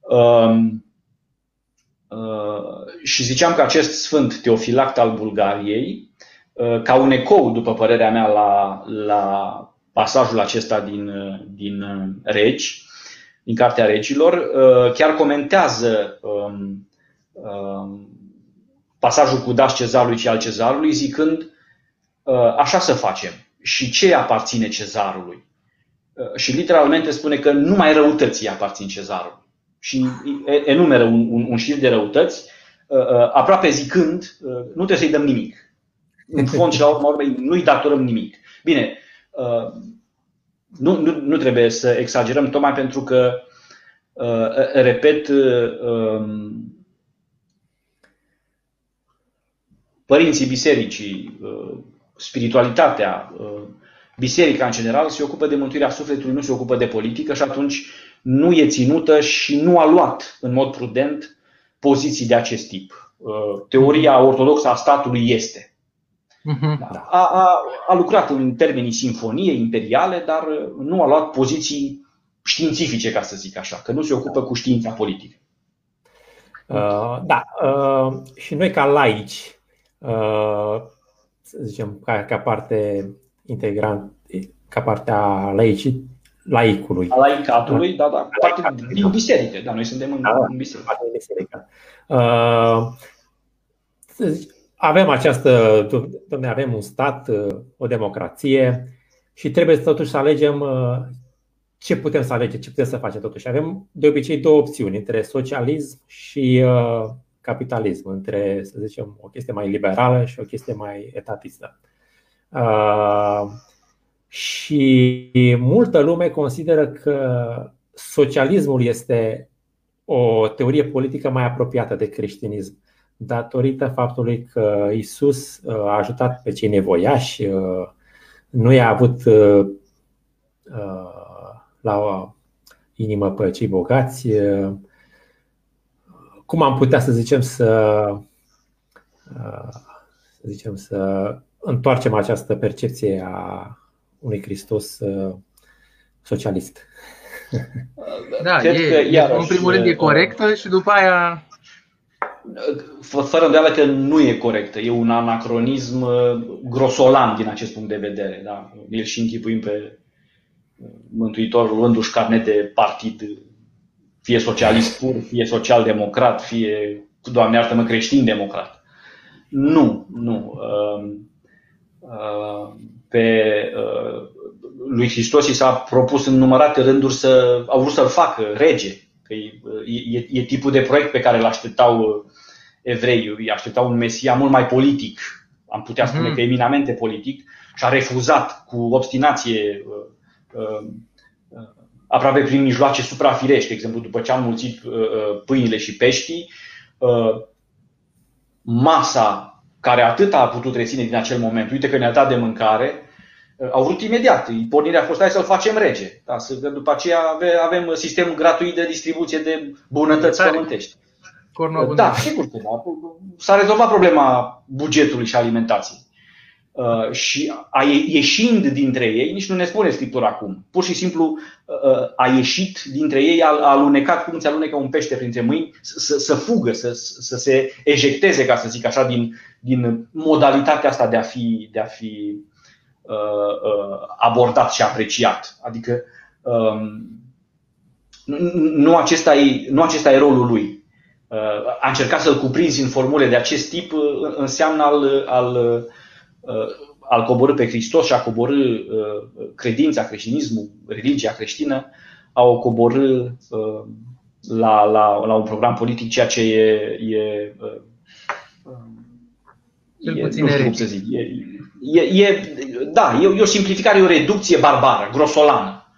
Um, uh, și ziceam că acest sfânt teofilact al Bulgariei, uh, ca un ecou, după părerea mea, la, la pasajul acesta din, din Regi, din Cartea Regilor, uh, chiar comentează um, um, pasajul cu dați cezarului și al cezarului, zicând uh, așa să facem. Și ce aparține cezarului? Uh, și literalmente spune că numai răutății aparțin cezarului. Și enumeră un, un, un șir de răutăți, aproape zicând, nu trebuie să-i dăm nimic. În fond și la urmă nu-i datorăm nimic. Bine, nu, nu, nu trebuie să exagerăm, tocmai pentru că, uh, repet, uh, um, părinții bisericii, uh, spiritualitatea, biserica în general se ocupă de mântuirea sufletului, nu se ocupă de politică și atunci nu e ținută și nu a luat în mod prudent poziții de acest tip. Teoria ortodoxă a statului este Uh-huh. A, a, a lucrat în termenii sinfonie imperiale, dar nu a luat poziții științifice, ca să zic așa, că nu se ocupă cu știința politică. Uh, da, uh, și noi ca laici, uh, să zicem, ca, ca parte integrant, ca parte a laicii, laicului. A laicatului, da, da, parte din biserică, da, noi suntem în, da, în biserică. Parte biserică. Uh, avem această, domne, avem un stat, uh, o democrație și trebuie totuși să alegem uh, ce putem să alegem, ce putem să facem totuși. Avem de obicei două opțiuni, între socialism și uh, capitalism, între, să zicem, o chestie mai liberală și o chestie mai etatistă. Și multă lume consideră că socialismul este o teorie politică mai apropiată de creștinism datorită faptului că Isus uh, a ajutat pe cei nevoiași, uh, nu i-a avut uh, la o inimă pe cei bogați. Cum am putea să zicem să, să zicem să întoarcem această percepție a unui Hristos socialist. Da, Cred e, că, iarăși, în primul rând e corectă și după aia fără îndoială că nu e corectă. E un anacronism uh, grosolan din acest punct de vedere. Da? El și închipuim pe uh, Mântuitorul luându-și carnet de partid, fie socialist pur, fie social-democrat, fie, Doamne iartă-mă, creștin-democrat. Nu, nu. Um, uh, pe lui Hristos i s-a propus în numărate rânduri să au vrut să-l facă rege. Că e, e, e tipul de proiect pe care îl așteptau evrei, îi așteptau un Mesia mult mai politic, am putea spune mm-hmm. că eminamente politic, și a refuzat cu obstinație uh, uh, uh, aproape prin mijloace suprafirești, de exemplu, după ce am mulțit uh, uh, pâinile și peștii, uh, masa care atât a putut reține din acel moment, uite că ne-a dat de mâncare, uh, au vrut imediat. Pornirea a fost hai să-l facem rege. Da, să, după aceea avem sistemul gratuit de distribuție de bunătăți pământești. Da, sigur că da. S-a rezolvat problema bugetului și alimentației. Uh, și a ieșind dintre ei, nici nu ne spune Scriptura acum, pur și simplu uh, a ieșit dintre ei, a, a alunecat cum ți alunecă un pește printre mâini, să, să fugă, să, să se ejecteze, ca să zic așa, din, din modalitatea asta de a fi, de a fi uh, uh, abordat și apreciat. Adică um, nu, acesta e, nu acesta e rolul lui. Uh, a încercat să-l cuprinzi în formule de acest tip uh, înseamnă al, al, uh, al coborâ pe Hristos și a coborâ credința, creștinismul, religia creștină, a o coborâ la, la, la un program politic, ceea ce e, e cel puțin nu știu cum să zic. E, e, e, da, e, e o simplificare, e o reducție barbară, grosolană.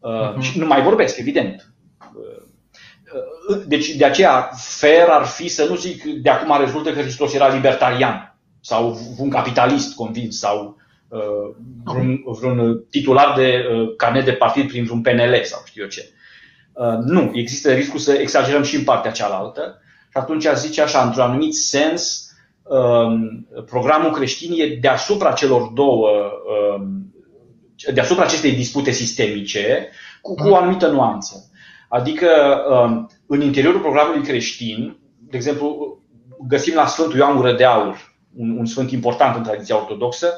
Uh-huh. Și nu mai vorbesc, evident. Deci de aceea fer ar fi să nu zic de acum rezultă că Hristos era libertarian sau un capitalist convins sau uh, vreun, vreun titular de uh, carnet de partid prin vreun PNL sau știu eu ce. Uh, nu, există riscul să exagerăm și în partea cealaltă și atunci zice așa, într-un anumit sens, um, programul creștin e deasupra celor două, um, deasupra acestei dispute sistemice, cu, cu o anumită nuanță. Adică um, în interiorul programului creștin, de exemplu, găsim la Sfântul Ioan Gură de Aur, un, un sfânt important în tradiția ortodoxă,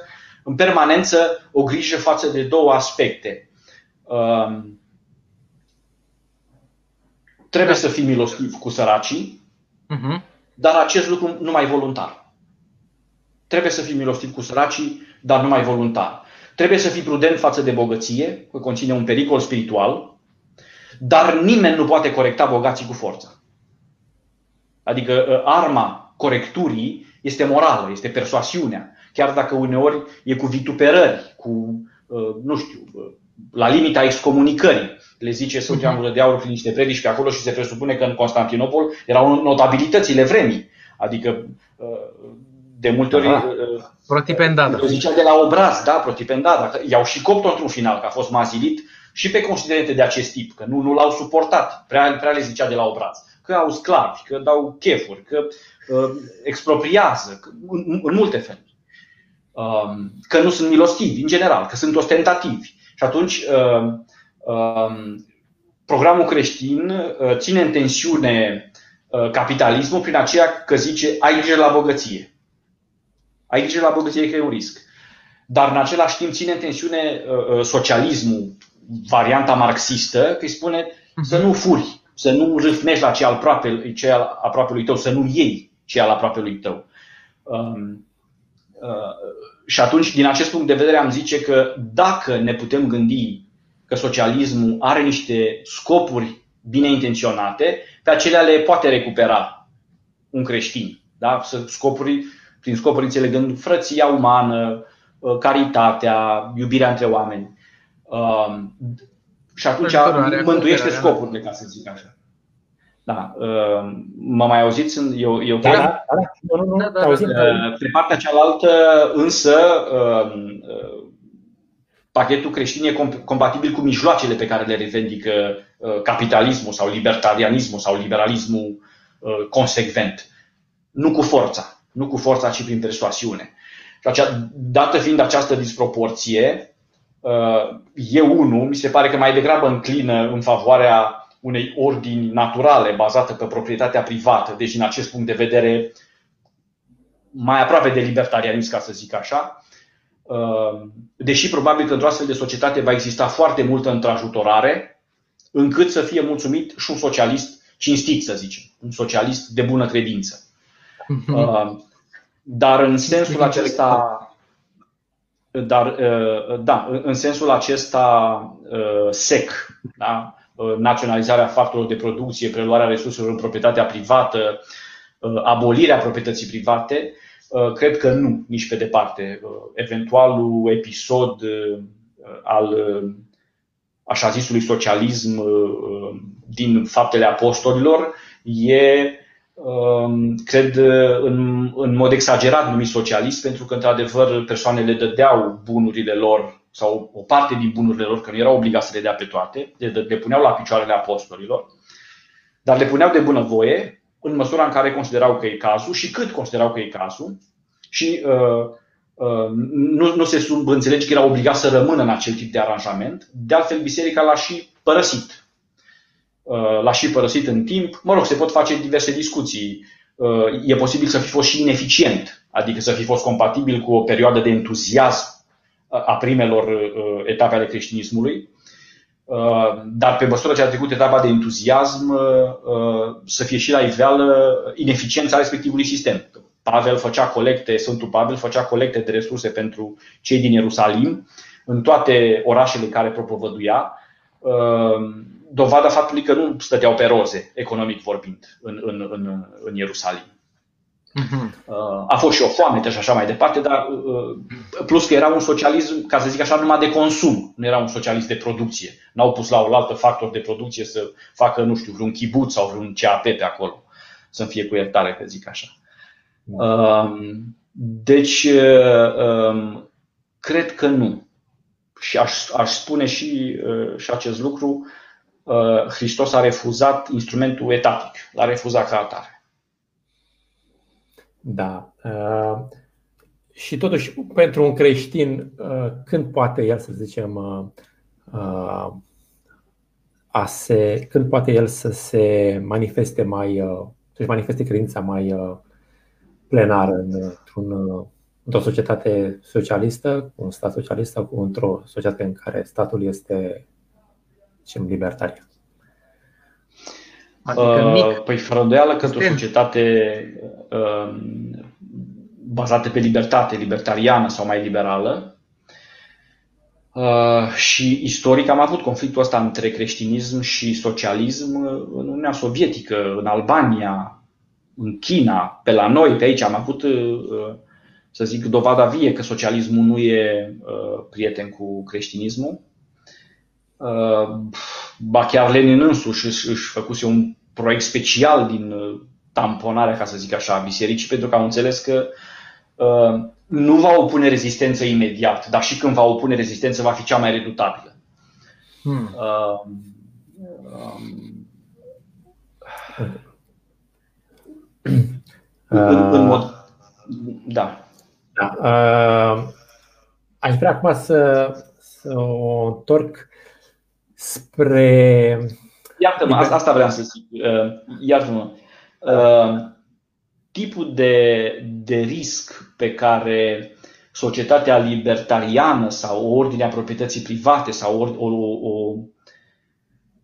în permanență o grijă față de două aspecte. Um, trebuie să fii milostiv cu săracii, uh-huh. dar acest lucru numai voluntar. Trebuie să fii milostiv cu săracii, dar numai voluntar. Trebuie să fii prudent față de bogăție, că conține un pericol spiritual, dar nimeni nu poate corecta bogații cu forță. Adică ă, arma corecturii este morală, este persoasiunea. Chiar dacă uneori e cu vituperări, cu, ă, nu știu, ă, la limita excomunicării. Le zice Sfântul Ioan Gură de Aur prin niște predici pe acolo și se presupune că în Constantinopol erau notabilitățile vremii. Adică de multe ori... Da. Protipendada. Zicea de la obraz, da, protipendada. I-au și copt într-un final, că a fost mazilit și pe considerente de acest tip, că nu, nu l-au suportat, prea, prea le zicea de la obraz, că au sclavi, că dau chefuri, că uh, expropriază, că, în, în multe feluri. Uh, că nu sunt milostivi, în general, că sunt ostentativi. Și atunci, uh, uh, programul creștin uh, ține în tensiune uh, capitalismul prin aceea că zice ai grijă la bogăție. Ai grijă la bogăție că e un risc. Dar în același timp ține în tensiune uh, uh socialismul varianta marxistă, că îi spune să mhm. nu furi, să nu râfnești la ce al, aproape, ce al aproapelui tău, să nu iei ce al aproapelui tău. Um, uh, și atunci, din acest punct de vedere, am zice că dacă ne putem gândi că socialismul are niște scopuri bine intenționate, pe acelea le poate recupera un creștin. Da? Scopuri, prin scopuri înțelegând frăția umană, uh, caritatea, iubirea între oameni. Um, și atunci mântuiește scopurile, ca să zic așa. Da. Uh, mă mai auziți? Eu, eu da, da, da. Nu, nu, da, da, da. Uh, pe partea cealaltă, însă, uh, uh, pachetul creștin e compatibil cu mijloacele pe care le revendică uh, capitalismul sau libertarianismul sau liberalismul uh, consecvent. Nu cu forța. Nu cu forța, ci prin persoasiune. Și acea, dată fiind această disproporție, eu unul mi se pare că mai degrabă înclină în favoarea unei ordini naturale bazată pe proprietatea privată, deci din acest punct de vedere mai aproape de libertarianism, ca să zic așa, deși probabil că într-o astfel de societate va exista foarte multă întrajutorare, încât să fie mulțumit și un socialist cinstit, să zicem, un socialist de bună credință. Mhm. Dar în sensul acesta, dar, uh, da, în sensul acesta uh, sec, da? Uh, naționalizarea factorilor de producție, preluarea resurselor în proprietatea privată, abolirea proprietății private, cred că nu, nici pe departe. Eventualul episod al așa zisului socialism din faptele apostolilor e Um, cred în, în mod exagerat numit socialist, pentru că, într-adevăr, persoanele dădeau bunurile lor sau o parte din bunurile lor, că nu erau obligați să le dea pe toate, le, le puneau la picioarele apostolilor, dar le puneau de bunăvoie în măsura în care considerau că e cazul și cât considerau că e cazul și uh, uh, nu, nu se înțelege că era obligat să rămână în acel tip de aranjament. De altfel, biserica l-a și părăsit Uh, l-a și părăsit în timp. Mă rog, se pot face diverse discuții. Uh, e posibil să fi fost și ineficient, adică să fi fost compatibil cu o perioadă de entuziasm a primelor uh, etape ale creștinismului, dar pe măsură ce a trecut etapa de entuziasm, să fie și la iveală ineficiența respectivului sistem. Pavel făcea colecte, Sfântul Pavel făcea colecte de resurse pentru cei din Ierusalim, în toate orașele în care propovăduia, dovada faptului că nu stăteau pe roze, economic vorbind, în, în, în, în Ierusalim. Mhm. A fost și o foame și așa mai departe, dar uh, plus că era un socialism, ca să zic așa, numai de consum, nu era un socialism de producție. N-au pus la oaltă factor de producție să facă, nu știu, vreun chibut sau vreun CAP pe acolo, să-mi fie cu iertare, că zic așa. Um, deci, uh, um, cred că nu. Și aș, aș spune și, uh, și acest lucru, Uh, Hristos a refuzat instrumentul etatic, l-a refuzat ca atare. Da. Uh, și totuși, pentru un creștin, uh, când poate el, să zicem, a se, când poate el să se manifeste mai, să-și manifeste credința mai plenară într-un, într-o societate socialistă, un stat socialist sau într-o societate în care statul este zicem, libertarian. Adică uh, mic. Păi fără îndoială că o societate uh, bazată pe libertate, libertariană sau mai liberală, Uh, și istoric am avut conflictul ăsta între creștinism și socialism în Uniunea Sovietică, în Albania, în China, pe la noi, pe aici am avut, uh, să zic, dovada vie că socialismul nu e uh, prieten cu creștinismul. Uh, ba chiar Lenin însuși își, își făcuse un proiect special din uh, tamponarea, ca să zic așa, a bisericii, pentru că au înțeles că uh, nu va opune rezistență imediat, dar și când va opune rezistență va fi cea mai redutabilă. Hmm. Uh, um, în, în mod. Da. da. Uh, aș vrea acum să, să o întorc spre. Iartă-mă, asta vreau să zic. Uh, iartă-mă. Uh, tipul de, de risc pe care societatea libertariană sau o ordine a proprietății private sau o, o, o,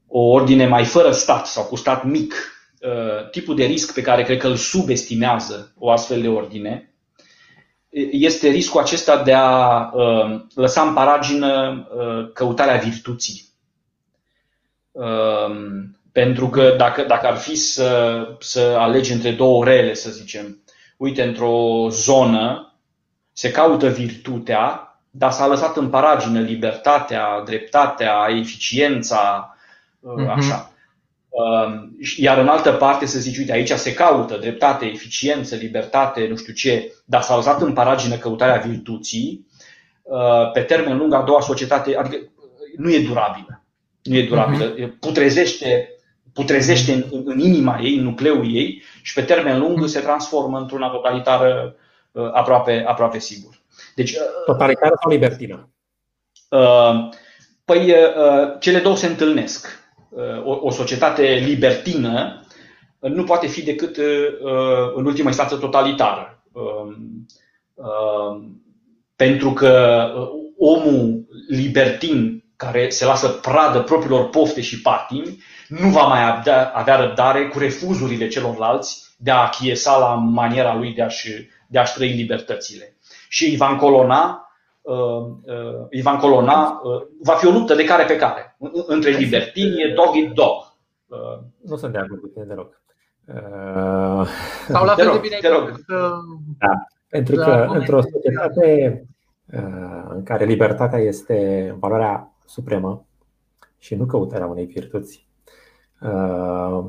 o ordine mai fără stat sau cu stat mic, uh, tipul de risc pe care cred că îl subestimează o astfel de ordine, este riscul acesta de a lăsa în paragină căutarea virtuții. Ehm, pentru că dacă, dacă ar fi să, să alegi între două rele, să zicem, uite, într-o zonă se caută virtutea, dar s-a lăsat în paragină libertatea, dreptatea, eficiența, uh-huh. așa. Ehm, iar în altă parte să zici, uite, aici se caută dreptate, eficiență, libertate, nu știu ce, dar s-a lăsat în paragină căutarea virtuții, uh, pe termen lung a doua societate, adică nu e durabilă nu e durabilă, uh-huh. putrezește, putrezește în, în inima ei, în nucleul ei și pe termen lung uh-huh. se transformă într-una totalitară uh, aproape, aproape sigur. Deci, uh, totalitară sau libertină? Păi cele două se întâlnesc. O, o societate libertină nu poate fi decât în ultima instanță totalitară. Pentru că omul libertin care se lasă pradă propriilor pofte și patimi nu va mai avea, avea răbdare cu refuzurile celorlalți de a achiesa la maniera lui de a-și, de a-și trăi libertățile. Și îi va încolona, uh, uh, îi va încolona, uh, va fi o luptă de care pe care, între libertini, e dog eat dog. Uh, nu sunt de acord cu tine deloc. Uh... Sau la fel de bine te rog. Da, pentru că da, într-o societate uh, în care libertatea este valoarea supremă și nu căutarea unei virtuți, Uh,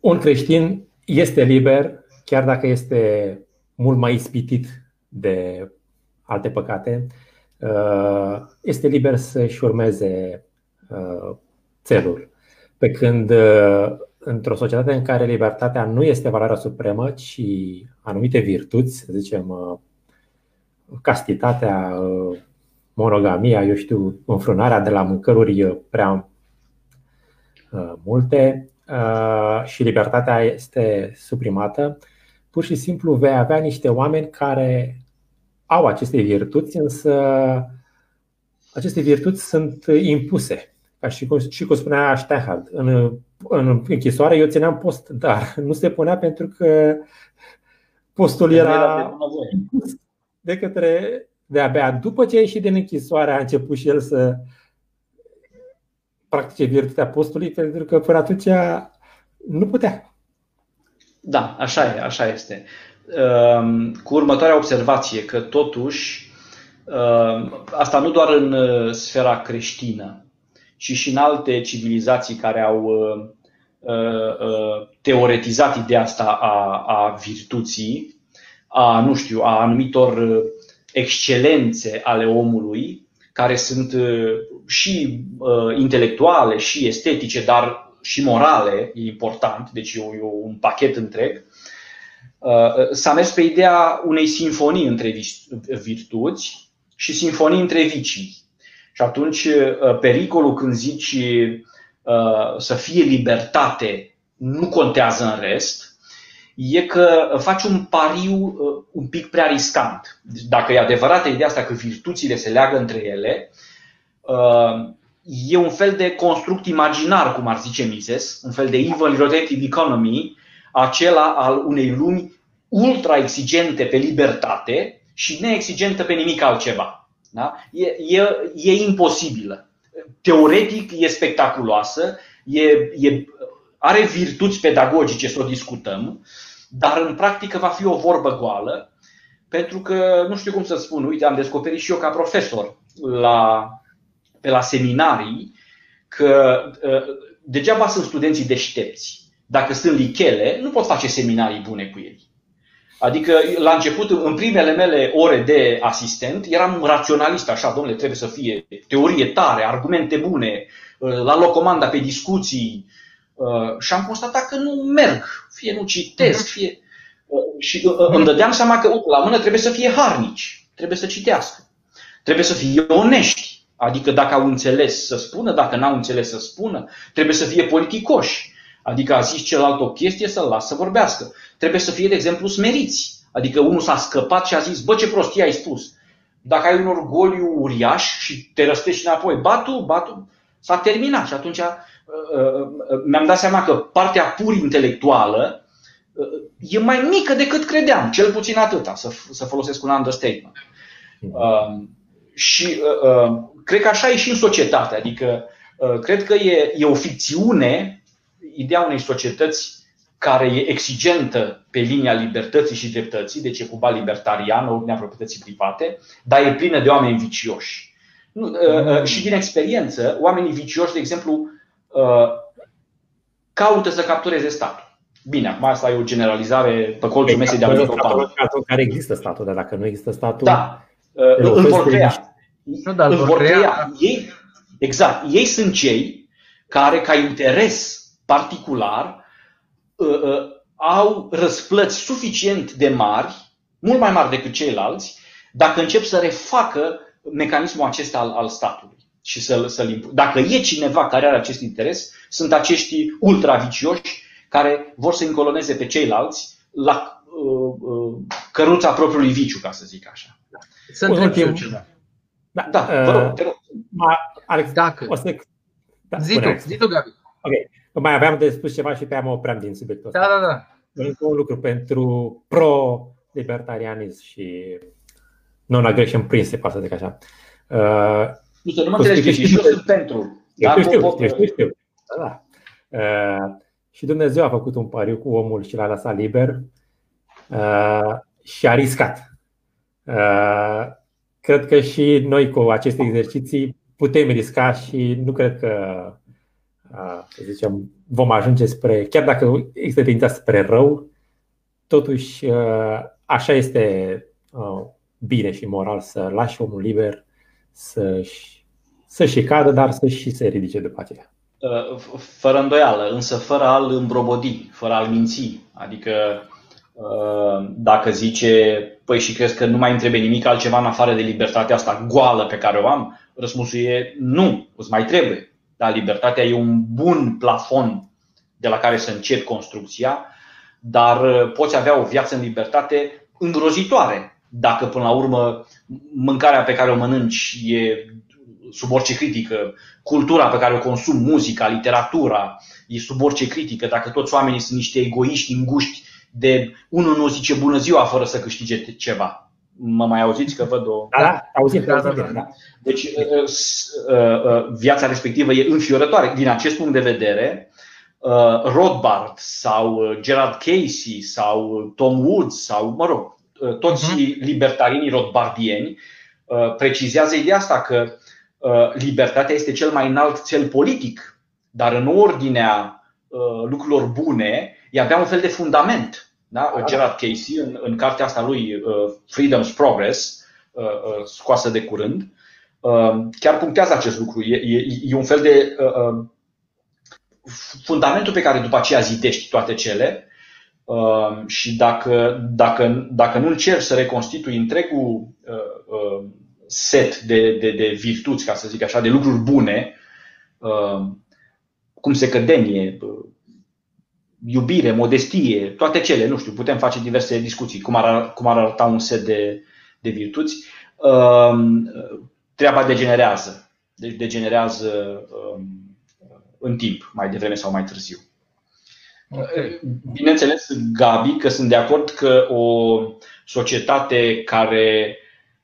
un creștin este liber, chiar dacă este mult mai ispitit de alte păcate, uh, este liber să-și urmeze uh, țelul. Pe când într-o societate în care libertatea nu este valoarea supremă, ci anumite virtuți, să zicem, castitatea, monogamia, eu știu, înfrânarea de la mâncăruri prea Uh, multe uh, și libertatea este suprimată, pur și simplu vei avea niște oameni care au aceste virtuți, însă aceste virtuți sunt impuse. Ca și cum, și cum spunea Steinhardt, în, în închisoare eu țineam post, dar nu se punea pentru că postul era impus de către de abia după ce a ieșit din închisoare a început și el să practice virtutea postului, pentru că până atunci nu putea. Da, așa e, așa este. Ehm, cu următoarea observație, că totuși, ehm, asta nu doar în uh, sfera creștină, ci și în alte civilizații care au uh, uh, teoretizat ideea asta a, a virtuții, a, nu știu, a anumitor excelențe ale omului, care sunt uh, și uh, intelectuale, și estetice, dar și morale, e important, deci e un pachet întreg, uh, s-a mers pe ideea unei sinfonii între virtuți și sinfonii între vicii. Și atunci pericolul când zici să fie libertate nu contează în rest, e că faci un pariu uh, un pic prea riscant. Dacă e adevărată ideea asta că virtuțile se leagă între ele, uh, e un fel de construct imaginar, cum ar zice Mises, un fel de evil rotative economy, acela al unei lumi ultra exigente pe libertate și neexigentă pe nimic altceva. Da? E, e, e imposibilă. Teoretic e spectaculoasă, e, e, are virtuți pedagogice să o discutăm, dar în practică va fi o vorbă goală, pentru că nu știu cum să spun, uite, am descoperit și eu ca profesor la, pe la seminarii că ă, degeaba sunt studenții deștepți. Dacă sunt lichele, nu pot face seminarii bune cu ei. Adică, la început, în primele mele ore de asistent, eram raționalist, așa, domnule, trebuie să fie teorie tare, argumente bune, ă, la locomanda pe discuții, Uh, și am constatat că nu merg, fie nu citesc, mhm. fie. Uh, și uh, îmi dădeam seama că la mână trebuie să fie harnici, trebuie să citească, trebuie să fie onești. Adică dacă au înțeles să spună, dacă n-au înțeles să spună, trebuie să fie politicoși. Adică a zis celălalt o chestie să-l las să vorbească. Trebuie să fie, de exemplu, smeriți. Adică unul s-a scăpat și a zis, bă, ce prostie ai spus. Dacă ai un orgoliu uriaș și te răstești înapoi, batu, batu, s-a terminat. Și atunci mi-am dat seama că partea pur intelectuală uh, e mai mică decât credeam, cel puțin atâta, să, să folosesc un understatement. Uh, și uh, uh, cred că așa e și în societate, adică uh, cred că e, e o ficțiune ideea unei societăți care e exigentă pe linia libertății și dreptății, deci e cumva libertariană, ordinea proprietății private, dar e plină de oameni vicioși. Nu, uh, uh, și din experiență, oamenii vicioși, de exemplu, Uh, caută să captureze statul. Bine, acum asta e o generalizare pe colțul mesei de a În cazul în care există statul, dar dacă nu există statul... Da, uh, îl vor crea. Nu, dar îl vor crea. Ei, exact. Ei sunt cei care, ca interes particular, uh, au răsplăți suficient de mari, mult mai mari decât ceilalți, dacă încep să refacă mecanismul acesta al, al statului și să-l, să-l Dacă e cineva care are acest interes, sunt acești ultravicioși care vor să încoloneze pe ceilalți la uh, uh, căruța propriului viciu, ca să zic așa. Să întreb eu ceva. Da, da uh, vă rog, te rog. Alex, Dacă. O să... Da, zi tu, zi tu, Gabi. Ok. Mai aveam de spus ceva și pe mă opream din subiectul ăsta. Da, da, da. Încă un lucru pentru pro-libertarianism și non-aggression principle, să zic așa. Uh, nu, să nu mă înțelegi, și eu sunt pentru. Eu știu, știu, știu, știu. Da, da. Uh, și Dumnezeu a făcut un pariu cu omul și l-a lăsat liber uh, și a riscat. Uh, cred că și noi cu aceste exerciții putem risca și nu cred că să zicem, vom ajunge spre, chiar dacă există tendința spre rău, totuși așa este bine și moral să lași omul liber să-și, să-și cadă, dar să și se ridice după aceea. Fără îndoială, însă fără al îmbrobodi, fără al minți. Adică dacă zice, păi și crezi că nu mai îmi trebuie nimic altceva în afară de libertatea asta goală pe care o am, răspunsul e nu, îți mai trebuie. Da, libertatea e un bun plafon de la care să începi construcția, dar uh, poți avea o viață în libertate îngrozitoare dacă până la urmă mâncarea pe care o mănânci e sub orice critică, cultura pe care o consum, muzica, literatura, e sub orice critică, dacă toți oamenii sunt niște egoiști înguști de unul nu zice bună ziua fără să câștige ceva. Mă mai auziți că văd o... Da, da, auzim, da, da, da. da. Deci uh, uh, uh, viața respectivă e înfiorătoare. Din acest punct de vedere, Rothbard sau Gerard Casey sau Tom Woods sau, mă rog, toți uh-huh. libertarienii rothbardieni precizează ideea asta că libertatea este cel mai înalt cel politic, dar în ordinea lucrurilor bune, e avea un fel de fundament. Da? da? Gerard Casey, în, în cartea asta lui uh, Freedom's Progress, uh, uh, scoasă de curând, uh, chiar punctează acest lucru. E, e, e un fel de uh, uh, fundamentul pe care după aceea zidești toate cele uh, și dacă, dacă, dacă nu încerci să reconstitui întregul uh, uh, set de, de, de virtuți, ca să zic așa, de lucruri bune, uh, cum se cădenie, iubire, modestie, toate cele, nu știu, putem face diverse discuții, cum ar, cum ar arăta un set de, de virtuți. Um, treaba degenerează. Deci degenerează um, în timp, mai devreme sau mai târziu. Bineînțeles, Gabi, că sunt de acord că o societate care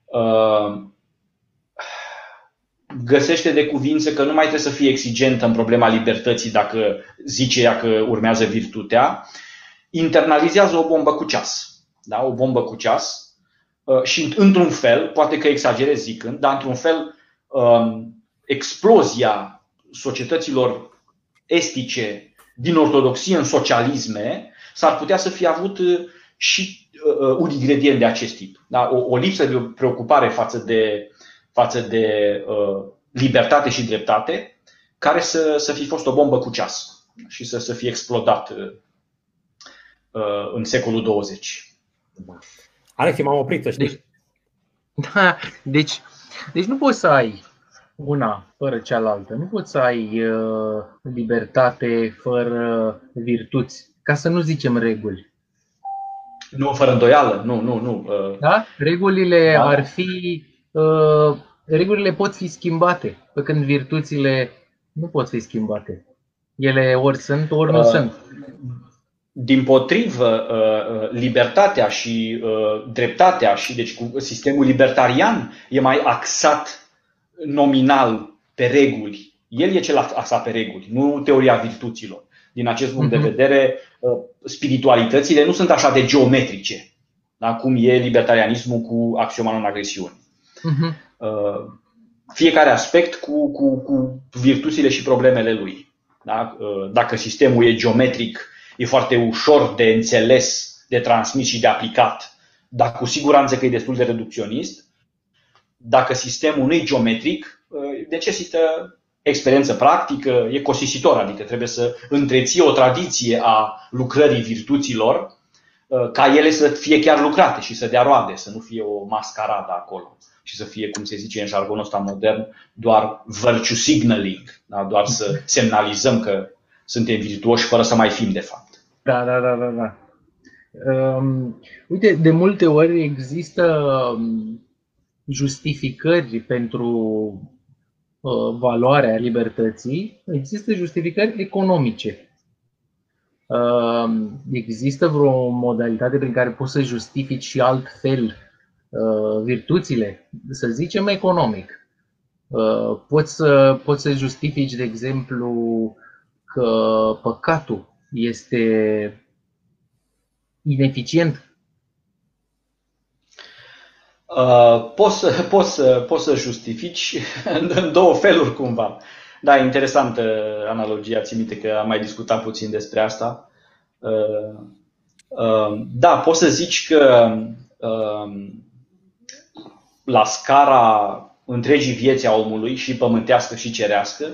uh, găsește de cuvință că nu mai trebuie să fie exigentă în problema libertății dacă zice ea că urmează virtutea, internalizează o bombă cu ceas. Da? O bombă cu ceas uh, și într-un fel, poate că exagerez zicând, dar într-un fel um, explozia societăților estice din ortodoxie în socialisme s-ar putea să fie avut uh, și uh, un ingredient de acest tip. Da? O, o lipsă de preocupare față de față de uh, libertate și dreptate, care să, să fi fost o bombă cu ceas și să, să fie explodat uh, uh în secolul 20. Alex, m-am oprit, știi? Deci, da, deci, deci nu poți să ai una fără cealaltă. Nu poți să ai uh, libertate fără virtuți, ca să nu zicem reguli. Nu, fără îndoială, nu, nu, nu. Uh... Da? Regulile da. ar fi Uh, regulile pot fi schimbate, pe când virtuțile nu pot fi schimbate. Ele ori sunt, ori nu uh, sunt. Din potrivă, uh, libertatea și dreptatea și deci sistemul libertarian e mai axat nominal pe reguli. El e cel axat pe reguli, nu teoria virtuților. Din acest punct de mhm. vedere, spiritualitățile nu sunt așa de geometrice, da? cum e libertarianismul cu axioma non-agresiunii. Uh-huh. Fiecare aspect cu, cu, cu virtuțile și problemele lui. Da? Uh, dacă sistemul e geometric, e foarte ușor de înțeles, de transmis și de aplicat, dar cu siguranță că e destul de reducționist. Dacă sistemul nu e geometric, uh, necesită experiență practică, e costisitor, adică trebuie să întreții o tradiție a lucrării virtuților ca ele să fie chiar lucrate și să dea roade, să nu fie o mascaradă acolo și să fie, cum se zice în jargonul ăsta modern, doar virtue signaling, da? doar să semnalizăm că suntem virtuoși fără să mai fim de fapt. Da, da, da, da. da. Um, uite, de multe ori există um, justificări pentru uh, valoarea libertății, există justificări economice. Uh, există vreo modalitate prin care poți să justifici și altfel uh, virtuțile, să zicem economic. Uh, poți să, poți să justifici, de exemplu, că păcatul este ineficient Uh, poți, să, poți, să, poți să justifici în două feluri cumva. Da, interesantă analogia, ți minte că am mai discutat puțin despre asta. Uh, uh, da, poți să zici că uh, la scara întregii vieți a omului, și pământească și cerească,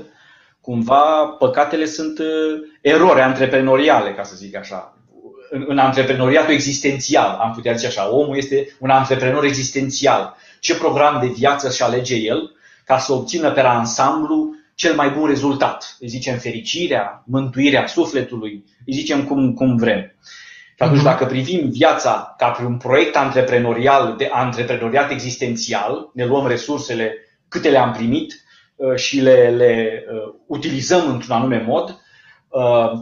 cumva păcatele sunt uh, erori antreprenoriale, ca să zic așa în, în antreprenoriatul existențial, am putea zice așa, omul este un antreprenor existențial. Ce program de viață și alege el ca să obțină pe ansamblu cel mai bun rezultat? Îi zicem fericirea, mântuirea sufletului, îi zicem cum, cum vrem. Și atunci, mhm. dacă privim viața ca pe un proiect antreprenorial, de antreprenoriat existențial, ne luăm resursele câte le-am primit uh, și le, le uh, utilizăm într-un anume mod, uh,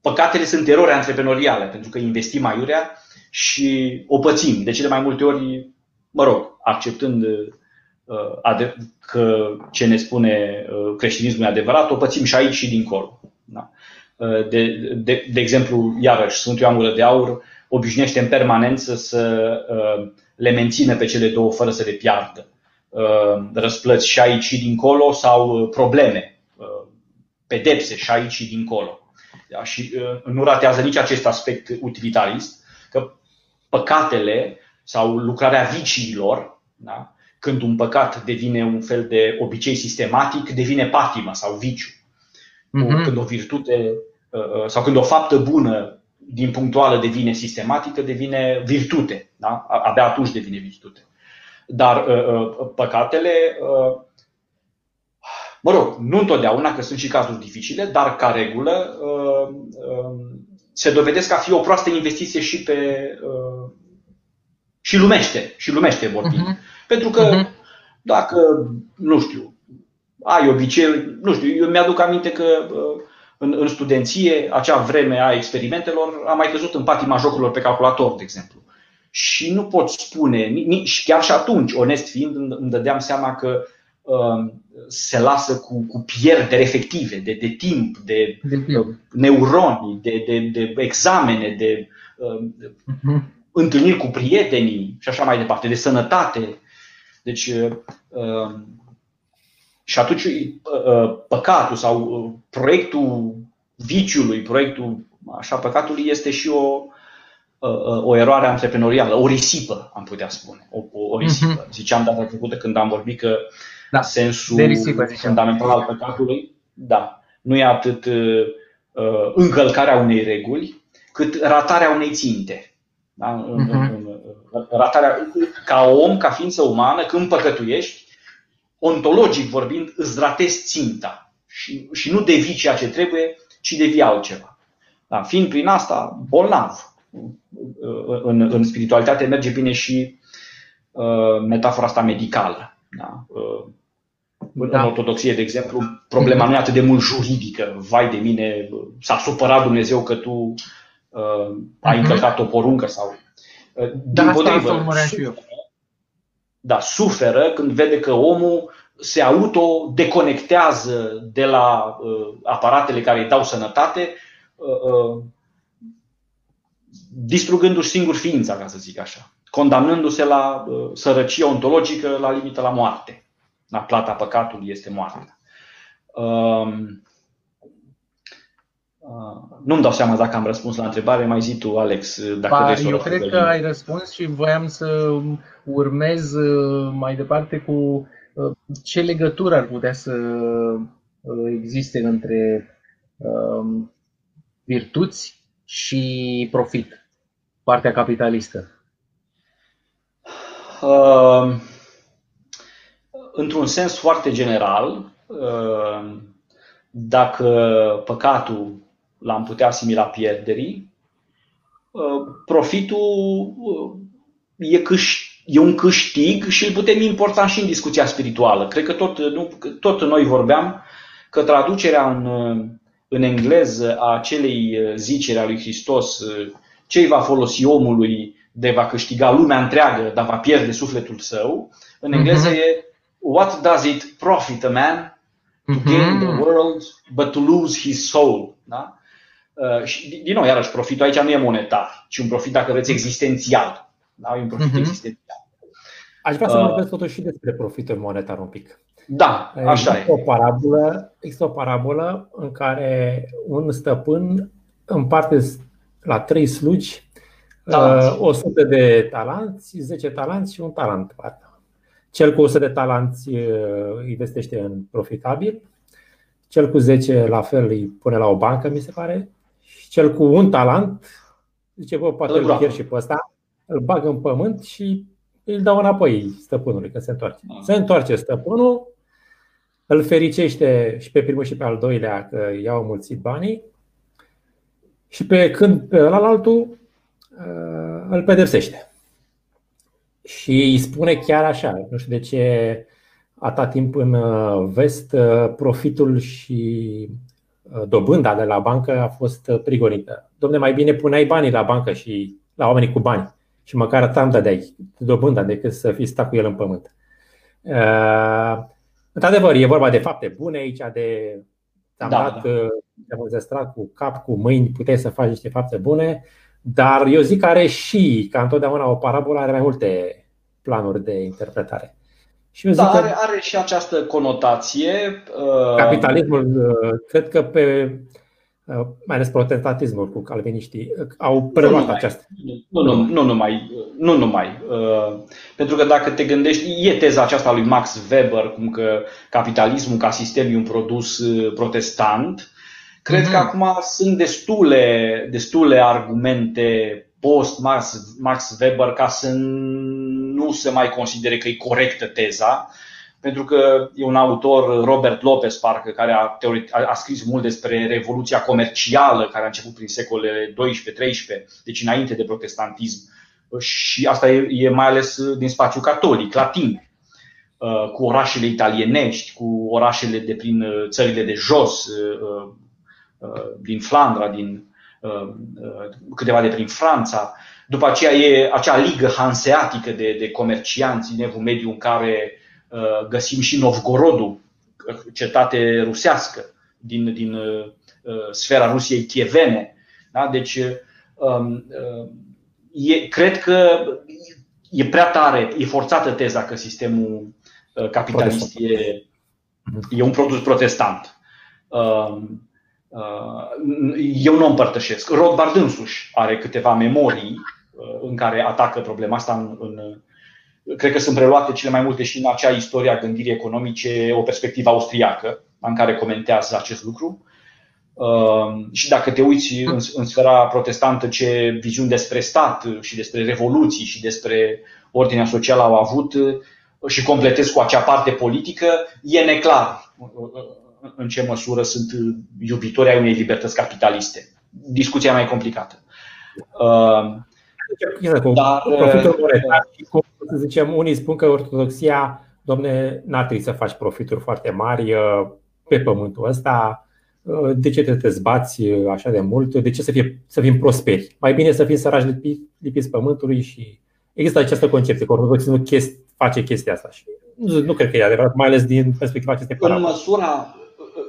păcatele sunt erori antreprenoriale, pentru că investim aiurea și o pățim. De cele mai multe ori, mă rog, acceptând uh, că ce ne spune uh, creștinismul e adevărat, o pățim și aici și dincolo. Da? Uh, de, de, de exemplu, iarăși, Sfântul Ioan Gură de Aur obișnuiește în permanență să le mențină pe cele două fără să le piardă. Răsplăți și aici și dincolo sau probleme, pedepse și aici și dincolo. Da? Și uh, nu ratează nici acest aspect utilitarist, că păcatele sau lucrarea viciilor, da? când un păcat devine un fel de obicei sistematic, devine patimă sau viciu. Mm-hmm. Când o virtute uh, uh, sau când o faptă bună din punctuală devine sistematică, devine virtute. Da? Abia atunci devine virtute. Dar păcatele Mă rog, nu întotdeauna, că sunt și cazuri dificile, dar ca regulă uh, uh, se dovedesc a fi o proastă investiție și pe uh, și lumește, și lumește vorbind. Uh-huh. Pentru că uh-huh. dacă, nu știu, ai obicei, nu știu, eu mi-aduc aminte că în, în studenție, acea vreme a experimentelor, am mai căzut în patima jocurilor pe calculator, de exemplu. Și nu pot spune, nici chiar și atunci, onest fiind, îmi dădeam seama că Um, se lasă cu, cu pierderi efective de, de timp, de, de neuroni, de, de, de examene, de uh-huh. întâlniri cu prietenii și așa mai departe, de sănătate. Deci, uh, și atunci uh, păcatul sau uh, proiectul viciului, proiectul așa păcatului este și o, uh, o eroare antreprenorială, o risipă, am putea spune. O, o, o risipă. Uh-huh. Ziceam data trecută când am vorbit că da. sensul de risipă, fundamental al păcatului, da, nu e atât uh, uh, încălcarea unei reguli, cât ratarea unei ținte. Da? Uh-huh. Ratarea, ca om, ca ființă umană, când păcătuiești, ontologic vorbind, îți ratezi ținta și, și nu devii ceea ce trebuie, ci devii altceva. Da? Fiind prin asta bolnav. În, în spiritualitate merge bine și uh, metafora asta medicală. Da? Uh, da. În ortodoxie, de exemplu, problema nu e atât de mult juridică. Vai de mine, s-a supărat Dumnezeu că tu uh, ai mhm. încălcat o poruncă sau. Uh, da, asta potrivă, și eu. Da, suferă când vede că omul se auto-deconectează de la uh, aparatele care îi dau sănătate, uh, uh, distrugându-și singur ființa, ca să zic așa, condamnându-se la uh, sărăcie ontologică, la limită la moarte. La plata păcatului este moartea. Um, uh, nu-mi dau seama dacă am răspuns la întrebare, mai zi tu, Alex, dacă ba, vrei Eu cred că ai răspuns și voiam să urmez uh, mai departe cu uh, ce legătură ar putea să existe între um, virtuți și profit, partea capitalistă. Uh, într-un sens foarte general, dacă păcatul l-am putea asimila pierderii, profitul e, câș- e un câștig și îl putem importa și în discuția spirituală. Cred că tot, nu, tot noi vorbeam că traducerea în, în engleză a acelei ziceri a lui Hristos, ce va folosi omului de va câștiga lumea întreagă, dar va pierde sufletul său, în engleză mm-hmm. e What does it profit a man to mm-hmm. gain the world but to lose his soul? Da? Uh, și, din nou, iarăși, profitul aici nu e monetar, ci un profit, dacă vreți, existențial. Da? E un profit mm-hmm. existențial. Aș vrea să uh, vorbesc totuși și despre profitul monetar un pic. Da, așa există e. O parabolă, există o parabolă în care un stăpân împarte la trei slugi talanți. 100 uh, de talanți, 10 talanți și un talent. Cel cu 100 de talanți uh, investește în profitabil, cel cu 10 la fel îi pune la o bancă, mi se pare, și cel cu un talent zice, bă, poate îl pierd și pe ăsta, îl bagă în pământ și îl dau înapoi stăpânului, că se întoarce. Ah. Se întoarce stăpânul, îl fericește și pe primul și pe al doilea că i-au mulțit banii și pe când pe altul uh, îl pedepsește. Și îi spune chiar așa, nu știu de ce atât timp în uh, vest uh, profitul și dobânda de la bancă a fost prigonită. Domne, mai bine puneai banii la bancă și la oamenii cu bani și măcar tam dădeai dobânda decât să fii stat cu el în pământ. Într-adevăr, e vorba de fapte bune aici, de te-am da, dat, da. te-am înzestrat cu cap, cu mâini, puteai să faci niște fapte bune, dar eu zic că are și, ca întotdeauna, o parabolă are mai multe planuri de interpretare. Și eu zic da, are, are și această conotație. Uh, capitalismul, uh, cred că pe Uh, mai ales protestantismul cu calviniștii, uh, au preluat nu această. Nu, nu, nu numai. Nu numai. Uh, pentru că dacă te gândești, e teza aceasta lui Max Weber, cum că capitalismul ca sistem e un produs protestant. Cred mm-hmm. că mhm. acum sunt destule, destule argumente post-Max Max Weber ca să nu se mai considere că e corectă teza pentru că e un autor, Robert Lopez, parcă, care a, teorit, a, a scris mult despre revoluția comercială care a început prin secolele 12-13, deci înainte de protestantism. Și asta e, e mai ales din spațiu catolic, latin, uh, cu orașele italienești, cu orașele de prin uh, țările de jos, uh, din Flandra, din câteva de prin Franța. După aceea e acea ligă hanseatică de, de comercianți din Evul Mediu în care Uh, găsim și Novgorodul, cetate rusească din, din uh, uh, sfera Rusiei chievene. Da? Deci, um, e, cred că e prea tare, e forțată teza că sistemul capitalist e, e un produs protestant. Um, eu nu împărtășesc. Rothbard însuși are câteva memorii în care atacă problema asta în, în, cred că sunt preluate cele mai multe și în acea istorie a gândirii economice, o perspectivă austriacă, în care comentează acest lucru. Uh, și dacă te uiți în, în sfera protestantă ce viziuni despre stat și despre revoluții și despre ordinea socială au avut uh, și completezi cu acea parte politică, e neclar uh, în ce măsură sunt iubitori ai unei libertăți capitaliste. Discuția mai complicată. Dar, profitul monetar și cum să zicem, unii spun că ortodoxia, domne, n-ar trebui să faci profituri foarte mari uh, pe pământul ăsta, uh, de ce te zbați uh, așa de mult, de ce să, fie, să fim prosperi? Mai bine să fim săraci lipiți, lipiți pământului și există această concepție că ortodoxia chest, face chestia asta și nu, nu cred că e adevărat, mai ales din perspectiva acestei în măsura,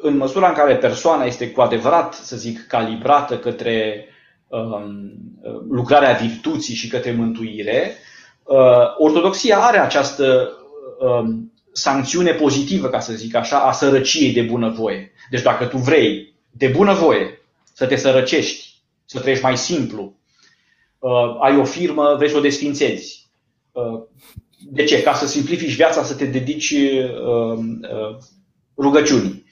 în măsura în care persoana este cu adevărat, să zic, calibrată către um, lucrarea virtuții și către mântuire, Uh, ortodoxia are această um, sancțiune pozitivă, ca să zic așa, a sărăciei de bunăvoie. Deci dacă tu vrei de bunăvoie să te sărăcești, să trăiești mai simplu, uh, ai o firmă, vrei să o desfințezi. Uh, de ce? Ca să simplifici viața, să te dedici um, rugăciunii.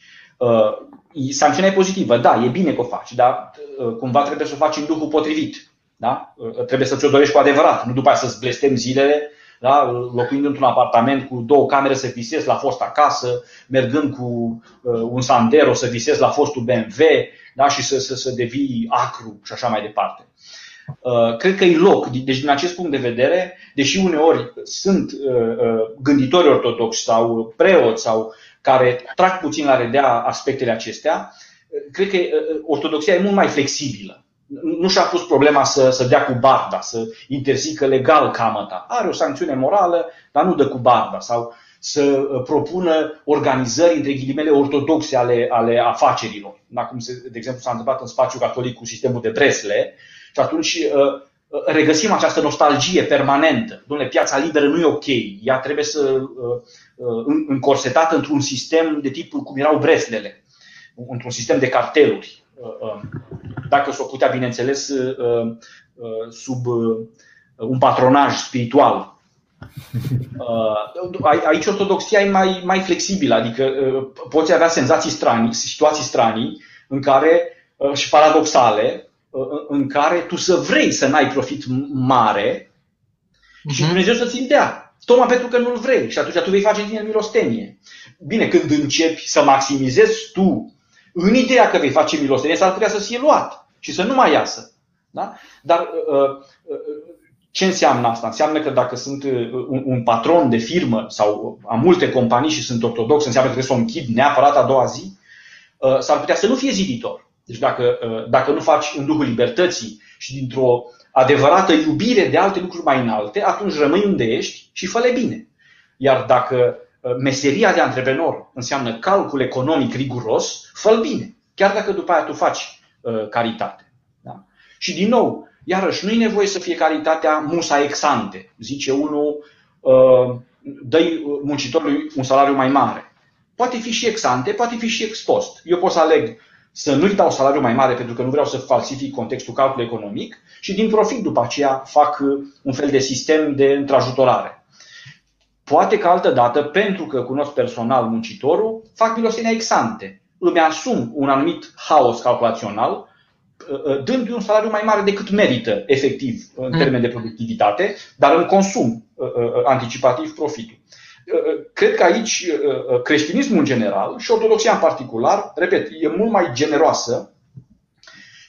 Sancțiunea e pozitivă, da, e bine că o faci, dar cumva trebuie să o faci în duhul potrivit. Da? Trebuie să ți-o dorești cu adevărat, nu după aceea să-ți blestem zilele da? locuind într-un apartament cu două camere să visezi la fost acasă, mergând cu uh, un Sandero să visezi la fostul BMW da? și să, să, să devii acru și așa mai departe. Uh, cred că e loc. Deci, din acest punct de vedere, deși uneori sunt uh, uh, gânditori ortodoxi sau preoți sau care trag puțin la redea aspectele acestea, cred că ortodoxia e mult mai flexibilă. Nu și-a pus problema să, să dea cu barda, să interzică legal camăta. Are o sancțiune morală, dar nu dă cu barda. Sau să propună organizări, între ghilimele, ortodoxe ale, ale afacerilor. Acum, de exemplu, s-a întâmplat în spațiul catolic cu sistemul de Bresle, și atunci uh, uh, regăsim această nostalgie permanentă. Dom'le, piața liberă nu e ok. Ea trebuie să uh, încorsetată într-un sistem de tip cum erau breslele, într-un sistem de carteluri. Dacă s-o putea, bineînțeles, sub un patronaj spiritual. Aici ortodoxia e mai, mai flexibilă, adică poți avea senzații stranii, situații stranii în care și paradoxale, în care tu să vrei să n-ai profit mare și mhm. Dumnezeu să-ți dea. Tocmai pentru că nu-l vrei și atunci tu vei face din el milostenie. Bine, când începi să maximizezi tu în ideea că vei face milostenie, s-ar putea să fie luat și să nu mai iasă. Da? Dar uh, uh, ce înseamnă asta? Înseamnă că dacă sunt uh, un patron de firmă sau am multe companii și sunt ortodox, înseamnă că trebuie să o închid neapărat a doua zi? S-ar putea să nu fie ziditor. Deci dacă, uh, dacă nu faci în Duhul libertății și dintr-o adevărată iubire de alte lucruri mai înalte, atunci rămâi unde ești și fă bine. Iar dacă uh, meseria de antreprenor înseamnă calcul economic riguros, fă bine. Chiar dacă după aia tu faci uh, caritate. Da? Și din nou, iarăși, nu e nevoie să fie caritatea musa exante. Zice unul, uh, dă muncitorului un salariu mai mare. Poate fi și exante, poate fi și expost. Eu pot să aleg să nu-i dau salariu mai mare pentru că nu vreau să falsific contextul calcul economic și din profit după aceea fac uh, un fel de sistem de întrajutorare. Poate că altă dată, pentru că cunosc personal muncitorul, fac milosenia exante. Îmi asum un anumit haos calculațional, uh, uh, dându-i un salariu mai mare decât merită efectiv în mm. termen de productivitate, dar îmi consum anticipativ profitul cred că aici uh, uh, creștinismul în general și ortodoxia în particular, repet, e mult mai generoasă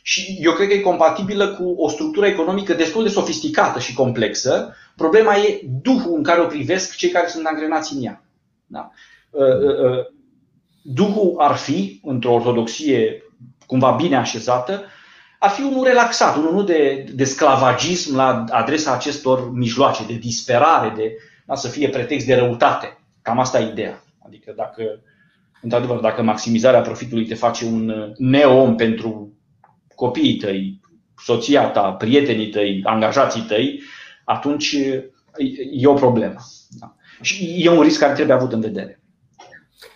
și eu cred că e compatibilă cu o structură economică destul de sofisticată și complexă. Problema e duhul în care o privesc cei care sunt angrenați în ea. Da? Uh, duhul ar fi, într-o ortodoxie cumva bine așezată, ar fi unul relaxat, unul de, de sclavagism la adresa acestor mijloace, de disperare, de da, să fie pretext de răutate. Cam asta e ideea. Adică dacă, într-adevăr, dacă maximizarea profitului te face un neom pentru copiii tăi, soția ta, prietenii tăi, angajații tăi, atunci e o problemă. Da. Și e un risc care trebuie avut în vedere.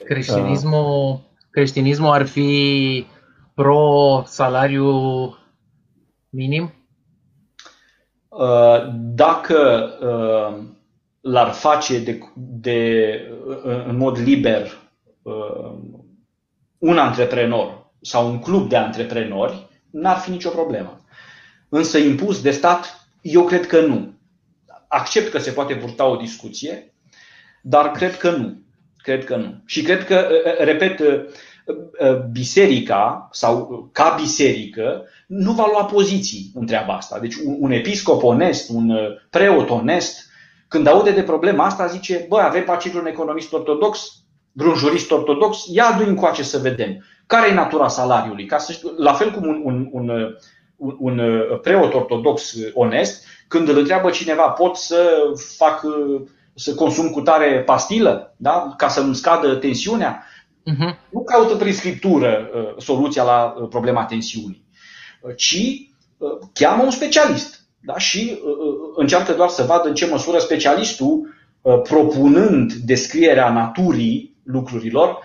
Creștinismul, creștinismul ar fi pro salariu minim? Uh, dacă uh, l-ar face de, de, în mod liber uh, un antreprenor sau un club de antreprenori, n-ar fi nicio problemă. Însă impus de stat, eu cred că nu. Accept că se poate purta o discuție, dar cred că nu. Cred că nu. Și cred că, uh, uh, repet, biserica sau ca biserică nu va lua poziții în treaba asta. Deci un, un episcop onest, un preot onest, când aude de problema asta, zice, bă, avem pe un economist ortodox, vreun jurist ortodox, ia adu încoace să vedem. Care e natura salariului? Ca să știu, la fel cum un, un, un, un, un preot ortodox onest, când îl întreabă cineva, pot să fac să consum cu tare pastilă, da? ca să-mi scadă tensiunea, uh-huh. nu caută prin scriptură uh, soluția la uh, problema tensiunii, ci uh, cheamă un specialist da? și uh, uh, încearcă doar să vadă în ce măsură specialistul, uh, propunând descrierea naturii lucrurilor,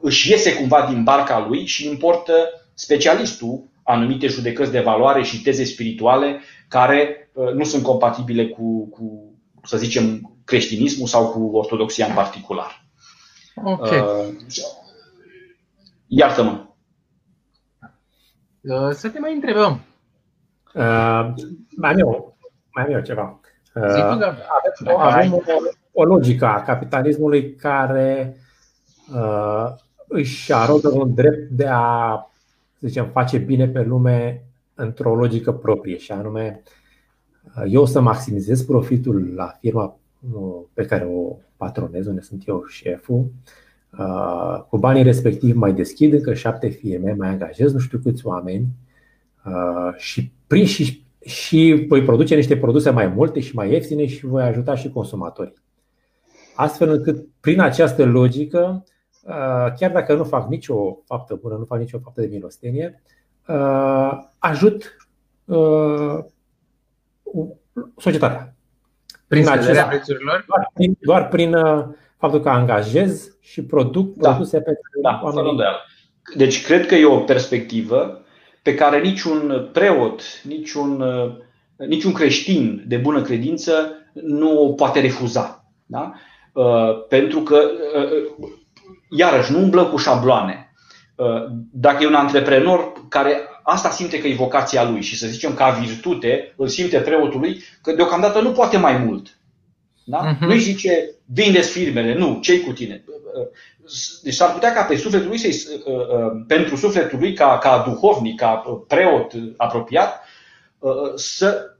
își iese cumva din barca lui și importă specialistul anumite judecăți de valoare și teze spirituale care uh, nu sunt compatibile cu, cu, să zicem, creștinismul sau cu ortodoxia în particular. Okay. Uh, iartă-mă. Uh, să te mai întrebăm. Uh, mai, am eu, mai am eu ceva. Avem, avem o, o logică a capitalismului care uh, își arogă un drept de a să zicem, face bine pe lume într-o logică proprie și anume eu să maximizez profitul la firma pe care o patronez, unde sunt eu șeful, cu banii respectivi mai deschid încă șapte firme, mai angajez nu știu câți oameni și prin și, și voi produce niște produse mai multe și mai ieftine și voi ajuta și consumatorii. Astfel încât, prin această logică, chiar dacă nu fac nicio faptă bună, nu fac nicio faptă de milostenie, ajut societatea. Prin scăderea prețurilor? Doar prin, doar prin faptul că angajez și produc da. produse pentru da, oamenii. Deci cred că e o perspectivă pe care niciun preot, niciun, niciun creștin de bună credință nu o poate refuza. Da? Pentru că iarăși, nu umblăm cu șabloane. Uh, dacă e un antreprenor care asta simte că e vocația lui și să zicem ca virtute, îl simte preotul lui, că deocamdată nu poate mai mult. Da? Uh-huh. Nu-i zice, vindeți firmele, nu, ce cu tine? Uh, deci s-ar putea ca pe sufletul lui, să uh, pentru sufletul lui, ca, ca duhovnic, ca preot apropiat, să,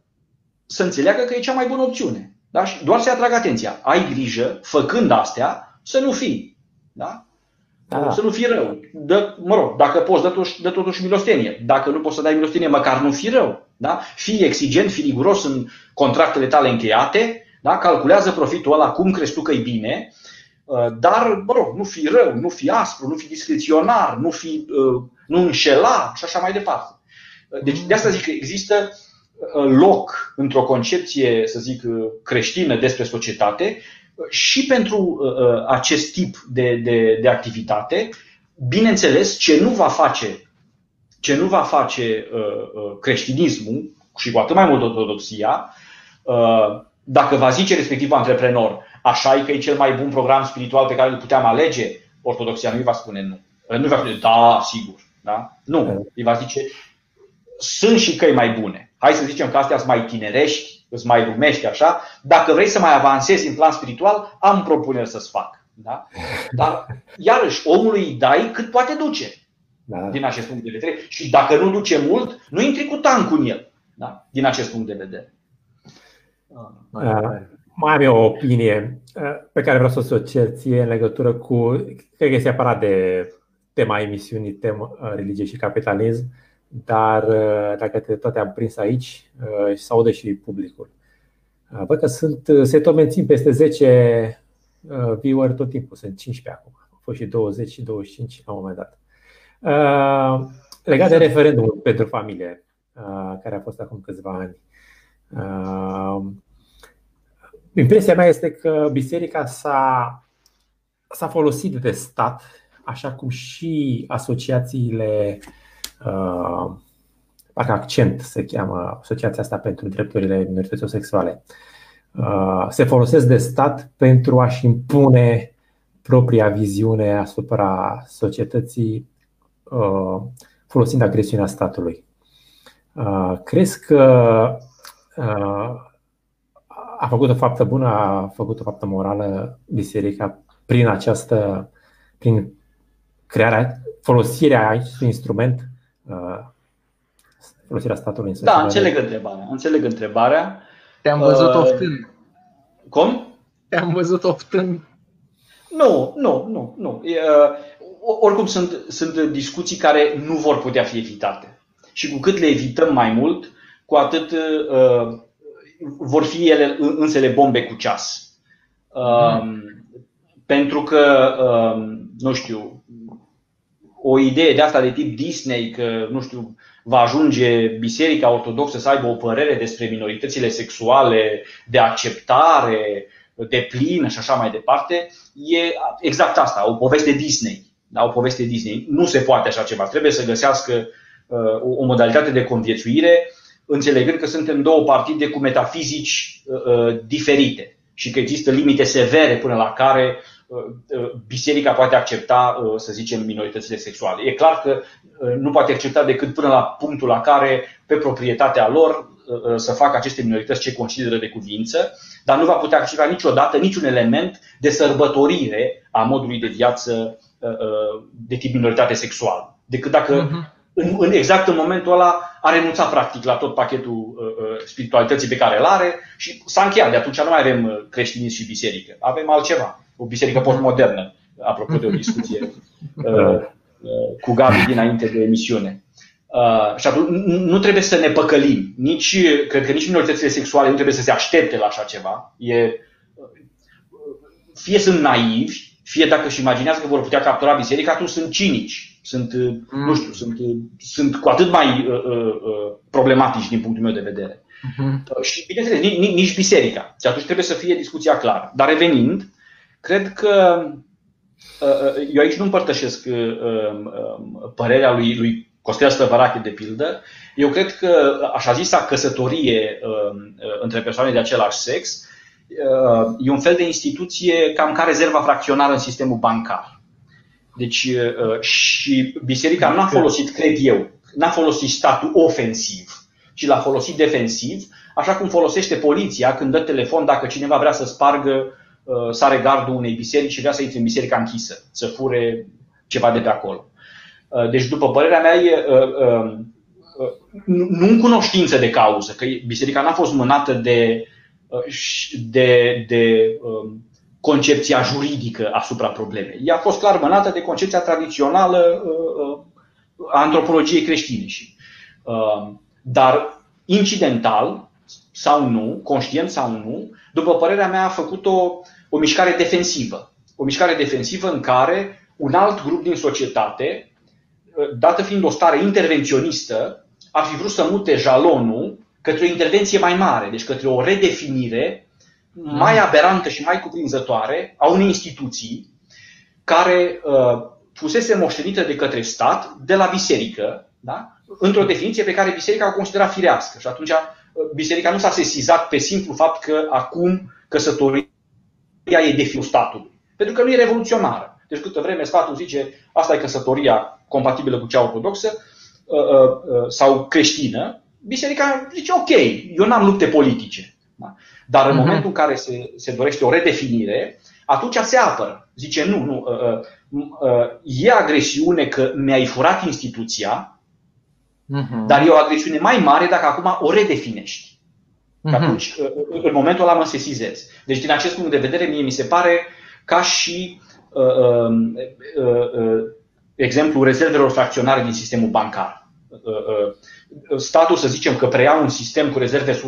să înțeleagă că e cea mai bună opțiune. Da? Și doar să-i atrag atenția. Ai grijă, făcând astea, să nu fii da? Da. Să nu fii rău. Dă, mă rog, dacă poți, dă totuși, dă totuși milostenie. Dacă nu poți să dai milostenie, măcar nu fi rău. Da? Fii exigent, fii riguros în contractele tale încheiate, da? calculează profitul ăla cum crezi tu că e bine, uh, dar, mă rog, nu fi rău, nu fi aspru, nu fi discreționar, nu fi, uh, nu înșela și așa mai departe. Uh, deci de asta zic că există loc într-o concepție, să zic, creștină despre societate și pentru uh, uh, acest tip de, de, de activitate, bineînțeles, ce nu va face, ce nu va face uh, creștinismul și cu atât mai mult ortodoxia, dacă va zice respectiv antreprenor, așa e că e cel mai bun program spiritual pe care îl puteam alege, ortodoxia nu îi va spune nu. Nu va spune, da, sigur. Da? Nu. Îi va zice, sunt și căi mai bune. Hai să zicem că astea sunt mai tinerești, îți mai rumești așa, dacă vrei să mai avansezi în plan spiritual, am propuneri să-ți fac. Da? Dar, iarăși, omului îi dai cât poate duce. Da. Din acest punct de vedere. Și dacă nu duce mult, nu intri cu tancul în el. Da? Din acest punct de vedere. Uh, mai am eu o opinie uh, pe care vreau să o cer ție în legătură cu, cred că e separat de tema emisiunii, tema uh, religie și capitalism. Uh, dar uh, dacă te toate am prins aici uh, și se aude și publicul. Uh, văd că sunt, se tot mențin peste 10 viewer tot timpul, sunt 15 acum. Au fost și 20 și 25 la un moment dat. Legat de referendumul pentru familie, care a fost acum câțiva ani. Impresia mea este că biserica s-a, s-a folosit de stat, așa cum și asociațiile uh, uh, parcă Accent se cheamă Asociația asta pentru drepturile minorităților sexuale. Uh, se folosesc de stat pentru a-și impune propria viziune asupra societății uh, folosind agresiunea statului. Uh, crezi că uh, a făcut o faptă bună, a făcut o faptă morală biserica prin această, prin crearea, folosirea acestui instrument Uh, folosirea statului în Da, înțeleg întrebarea. Înțeleg întrebarea. Te-am văzut uh, oftând. Cum? Te-am văzut oftând. Nu, nu, nu, nu. Uh, oricum sunt, sunt discuții care nu vor putea fi evitate. Și cu cât le evităm mai mult, cu atât uh, vor fi ele însele bombe cu ceas. Uh, mm. Pentru că, uh, nu știu, o idee de asta de tip Disney, că, nu știu, va ajunge Biserica Ortodoxă să aibă o părere despre minoritățile sexuale, de acceptare, de plină și așa mai departe, e exact asta, o poveste Disney. Da, o poveste Disney. Nu se poate așa ceva. Trebuie să găsească uh, o modalitate de conviețuire, înțelegând că suntem două partide cu metafizici uh, uh diferite și că există limite severe până la care Uh, biserica poate accepta, uh, să zicem, minoritățile sexuale. E clar că uh, nu poate accepta decât până la punctul la care, pe proprietatea lor, să facă aceste minorități ce consideră de cuvință, dar nu va putea activa niciodată niciun element de sărbătorire a modului de viață de tip minoritate sexuală. Decât dacă uh-huh. În, în exact în momentul ăla a renunțat practic la tot pachetul uh, spiritualității pe care îl are și s-a încheiat. De atunci nu mai avem creștinism și biserică. Avem altceva. O biserică postmodernă, apropo de o discuție uh, cu Gabi dinainte de emisiune. Uh, și atunci nu trebuie să ne păcălim. Nici, cred că nici minoritățile sexuale nu trebuie să se aștepte la așa ceva. E, fie sunt naivi, fie dacă își imaginează că vor putea captura biserica, atunci sunt cinici. Sunt, mm. nu știu, sunt, sunt cu atât mai uh, uh, uh, problematici din punctul meu de vedere. Mm-hmm. Și, bineînțeles, nici, nici biserica. Și atunci trebuie să fie discuția clară. Dar revenind, cred că uh, uh eu aici nu împărtășesc uh, uh, părerea lui, lui Costel Stăvărache, de pildă, eu cred că așa zisa căsătorie uh, uh, între persoane de același sex uh, e un fel de instituție cam ca rezerva fracționară în sistemul bancar. Deci și biserica nu a folosit, cred eu, n-a folosit statul ofensiv, ci l-a folosit defensiv, așa cum folosește poliția când dă telefon dacă cineva vrea să spargă, sare gardul unei biserici și vrea să intre în biserica închisă, să fure ceva de pe acolo. Uh, deci, după părerea mea, e uh, um, uh, nu în cunoștință de cauză, că biserica n-a fost mânată de, de, de um, concepția juridică asupra problemei. Ea a fost clar mânată de concepția tradițională a antropologiei creștine. Um, dar incidental sau nu, conștient sau nu, după părerea mea a făcut o, o mișcare defensivă. O mișcare defensivă în care un alt grup din societate dată fiind o stare intervenționistă, ar fi vrut să mute jalonul către o intervenție mai mare, deci către o redefinire mai mm. aberantă și mai cuprinzătoare a unei instituții care uh, fusese moștenită de către stat, de la biserică, da? într-o definiție pe care biserica o considera firească. Și atunci uh, biserica nu s-a sesizat pe simplu fapt că acum căsătoria e de fiul statului. Pentru că nu e revoluționară. Deci câtă vreme statul zice asta e căsătoria compatibilă cu cea ortodoxă uh, uh, uh, sau creștină, biserica zice ok, eu n-am lupte politice. Da? Dar în uh-huh. momentul în care se, se dorește o redefinire, atunci se apără. Zice nu, nu, e agresiune că mi-ai furat instituția, uh-huh. dar e o agresiune mai mare dacă acum o redefinești. Uh-huh. Atunci, în momentul ăla mă sesizez. Deci, din acest punct de vedere, mie mi se pare ca și uh, uh, uh, exemplu rezervelor fracționare din sistemul bancar. Statul, să zicem că preia un sistem cu rezerve 100%,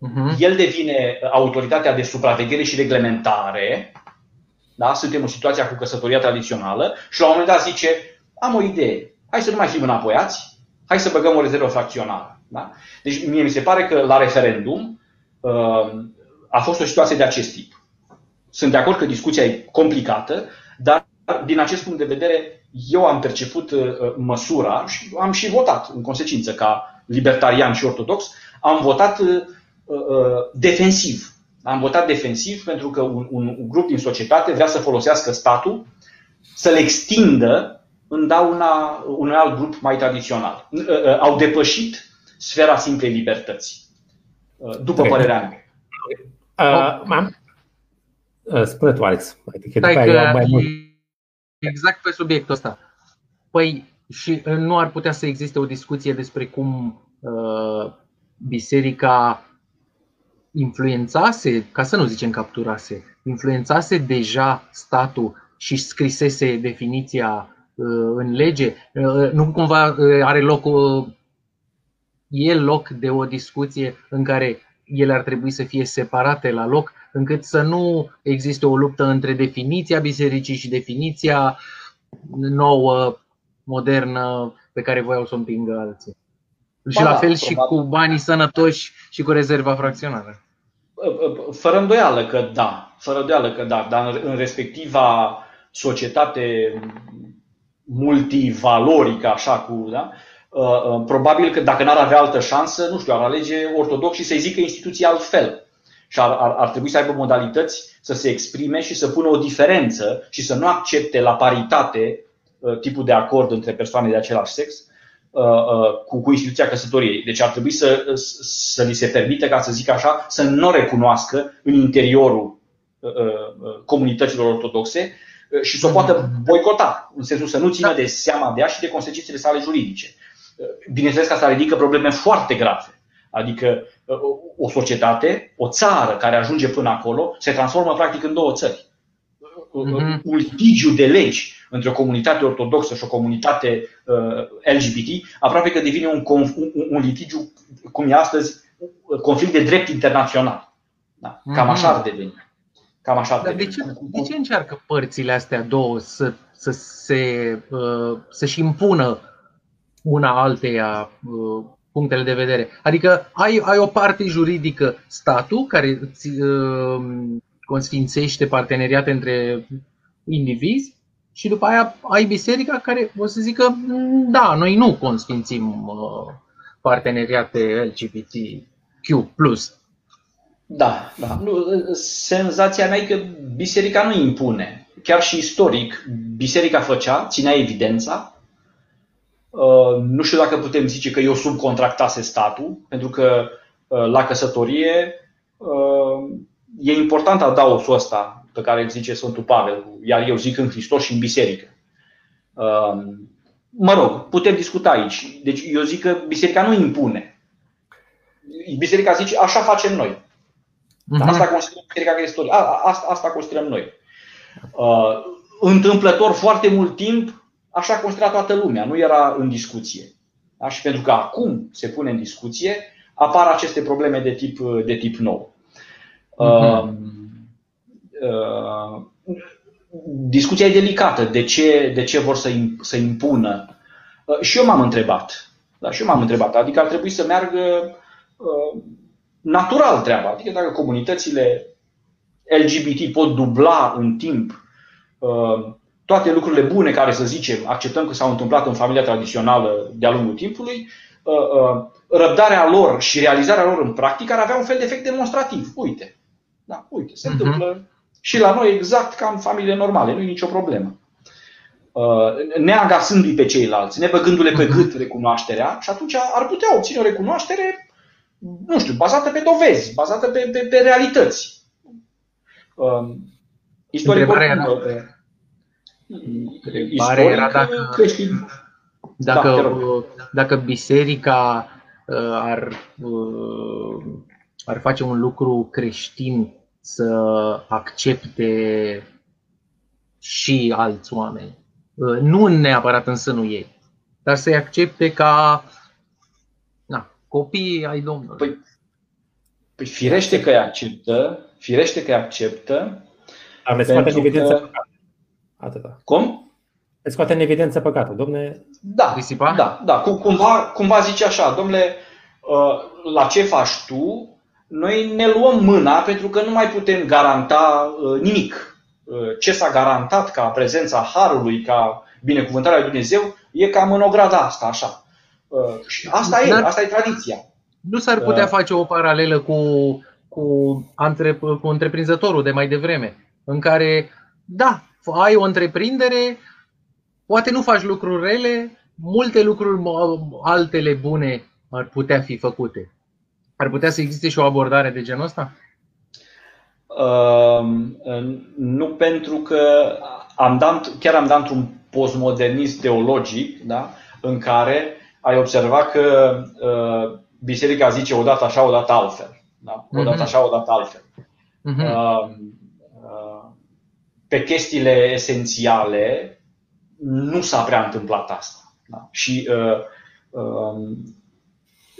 uh-huh. el devine autoritatea de supraveghere și reglementare. Da? Suntem în situația cu căsătoria tradițională și la un moment dat zice, am o idee, hai să nu mai fim înapoiați, hai să băgăm o rezervă fracționară. Da? Deci mie mi se pare că la referendum a fost o situație de acest tip. Sunt de acord că discuția e complicată, dar din acest punct de vedere, eu am perceput uh, măsura și am și votat în consecință ca libertarian și ortodox, am votat uh, uh, defensiv. Am votat defensiv pentru că un, un grup din societate vrea să folosească statul să le extindă în dauna unui alt grup mai tradițional. Au depășit sfera simplei libertăți, după okay. părerea mea. Uh, uh, spune tu, Alex. Adică că mai mult exact pe subiectul ăsta. Păi și uh, nu ar putea să existe o discuție despre cum uh, biserica influențase, ca să nu zicem capturase, influențase deja statul și scrisese definiția uh, în lege. Uh, nu cumva uh, are loc o, e loc de o discuție în care ele ar trebui să fie separate la loc încât să nu existe o luptă între definiția bisericii și definiția nouă, modernă, pe care voiau să o împingă alții. Și la da, fel și cu banii sănătoși și cu rezerva fracționară. Fără îndoială că da, fără îndoială că da, dar în respectiva societate multivalorică, așa cu, da? Uh, uh, probabil că dacă n-ar avea altă șansă, nu știu, ar alege ortodox și să-i zică instituția altfel și ar, ar, ar trebui să aibă modalități să se exprime și să pună o diferență și să nu accepte la paritate uh, tipul de acord între persoane de același sex. Cu, cu instituția căsătoriei. Deci ar trebui să, să li se permită, ca să zic așa, să nu o recunoască în interiorul comunităților ortodoxe și să o poată boicota, în sensul să nu țină de seama de ea și de consecințele sale juridice. Bineînțeles că asta ridică probleme foarte grave. Adică o societate, o țară care ajunge până acolo, se transformă practic în două țări. Mm-hmm. Un litigiu de legi între o comunitate ortodoxă și o comunitate uh, LGBT aproape că devine un, un, un litigiu, cum e astăzi, conflict de drept internațional. Da? Cam așa ar deveni. Cam așa Dar de ce, de ce încearcă părțile astea două să, să se, uh, să-și impună una alteia uh, punctele de vedere? Adică ai, ai o parte juridică, statul, care îți uh, consfințește parteneriate între indivizi și după aia ai biserica care o să zică da, noi nu consfințim parteneriate LGBTQ+. Da, da. Nu, senzația mea e că biserica nu impune. Chiar și istoric, biserica făcea, ținea evidența. Uh, nu știu dacă putem zice că eu subcontractase statul, pentru că uh, la căsătorie uh, e important adaosul ăsta pe care îl zice Sfântul Pavel, iar eu zic în Hristos și în biserică. Mă rog, putem discuta aici. Deci eu zic că biserica nu impune. Biserica zice, așa facem noi. Uh-huh. Asta considerăm biserica crestorie. Asta, asta considerăm noi. Uh, întâmplător foarte mult timp, așa considera toată lumea, nu era în discuție. Da? Și pentru că acum se pune în discuție, apar aceste probleme de tip, de tip nou. Uh-huh. Uh, uh, discuția e delicată. De ce, de ce vor să, să impună? Uh, și eu m-am întrebat. Da, și eu m-am întrebat. Adică ar trebui să meargă uh, natural treaba. Adică dacă comunitățile LGBT pot dubla în timp uh, toate lucrurile bune care, să zicem, acceptăm că s-au întâmplat în familia tradițională de-a lungul timpului, uh, uh, răbdarea lor și realizarea lor în practică ar avea un fel de efect demonstrativ. Uite, da, uite, se uh-huh. întâmplă și la noi exact ca în familiile normale, nu e nicio problemă. Neagasându-i pe ceilalți, nebăgându-le pe mhm. gât recunoașterea și atunci ar putea obține o recunoaștere nu știu, bazată pe dovezi, bazată pe, pe, pe realități. Um, istoric era, istoric era dacă, creștin. Dacă, da, dacă biserica uh, ar, uh, ar face un lucru creștin să accepte și alți oameni. Uh, nu neapărat în sânul ei, dar să-i accepte ca copiii ai Domnului. Păi, păi firește că îi acceptă, firește că îi acceptă. Dar le scoate în evidență că... păcatul. Atâta. Cum? Le scoate în evidență păcatul, domne. Da, Risipa? da, da. Cumva, cumva zice așa, domnule, uh, la ce faci tu, noi ne luăm mâna pentru că nu mai putem garanta uh, nimic. Uh, ce s-a garantat ca prezența Harului, ca binecuvântarea lui Dumnezeu, e cam în ograda asta, așa. Uh, și asta e, asta e tradiția. Nu s-ar putea uh. face o paralelă cu, cu, antre, cu întreprinzătorul de mai devreme, în care, da, ai o întreprindere, poate nu faci lucruri rele, multe lucruri altele bune ar putea fi făcute. Ar putea să existe și o abordare de genul ăsta? Uh, nu pentru că am dat, chiar am dat într-un postmodernism teologic da, în care ai observat că uh, biserica zice odată așa, odată altfel. Da? Odată mhm. așa, odată altfel. Uh-huh. Uh, uh, pe chestiile esențiale nu s-a prea întâmplat asta. Da? Și uh, uh,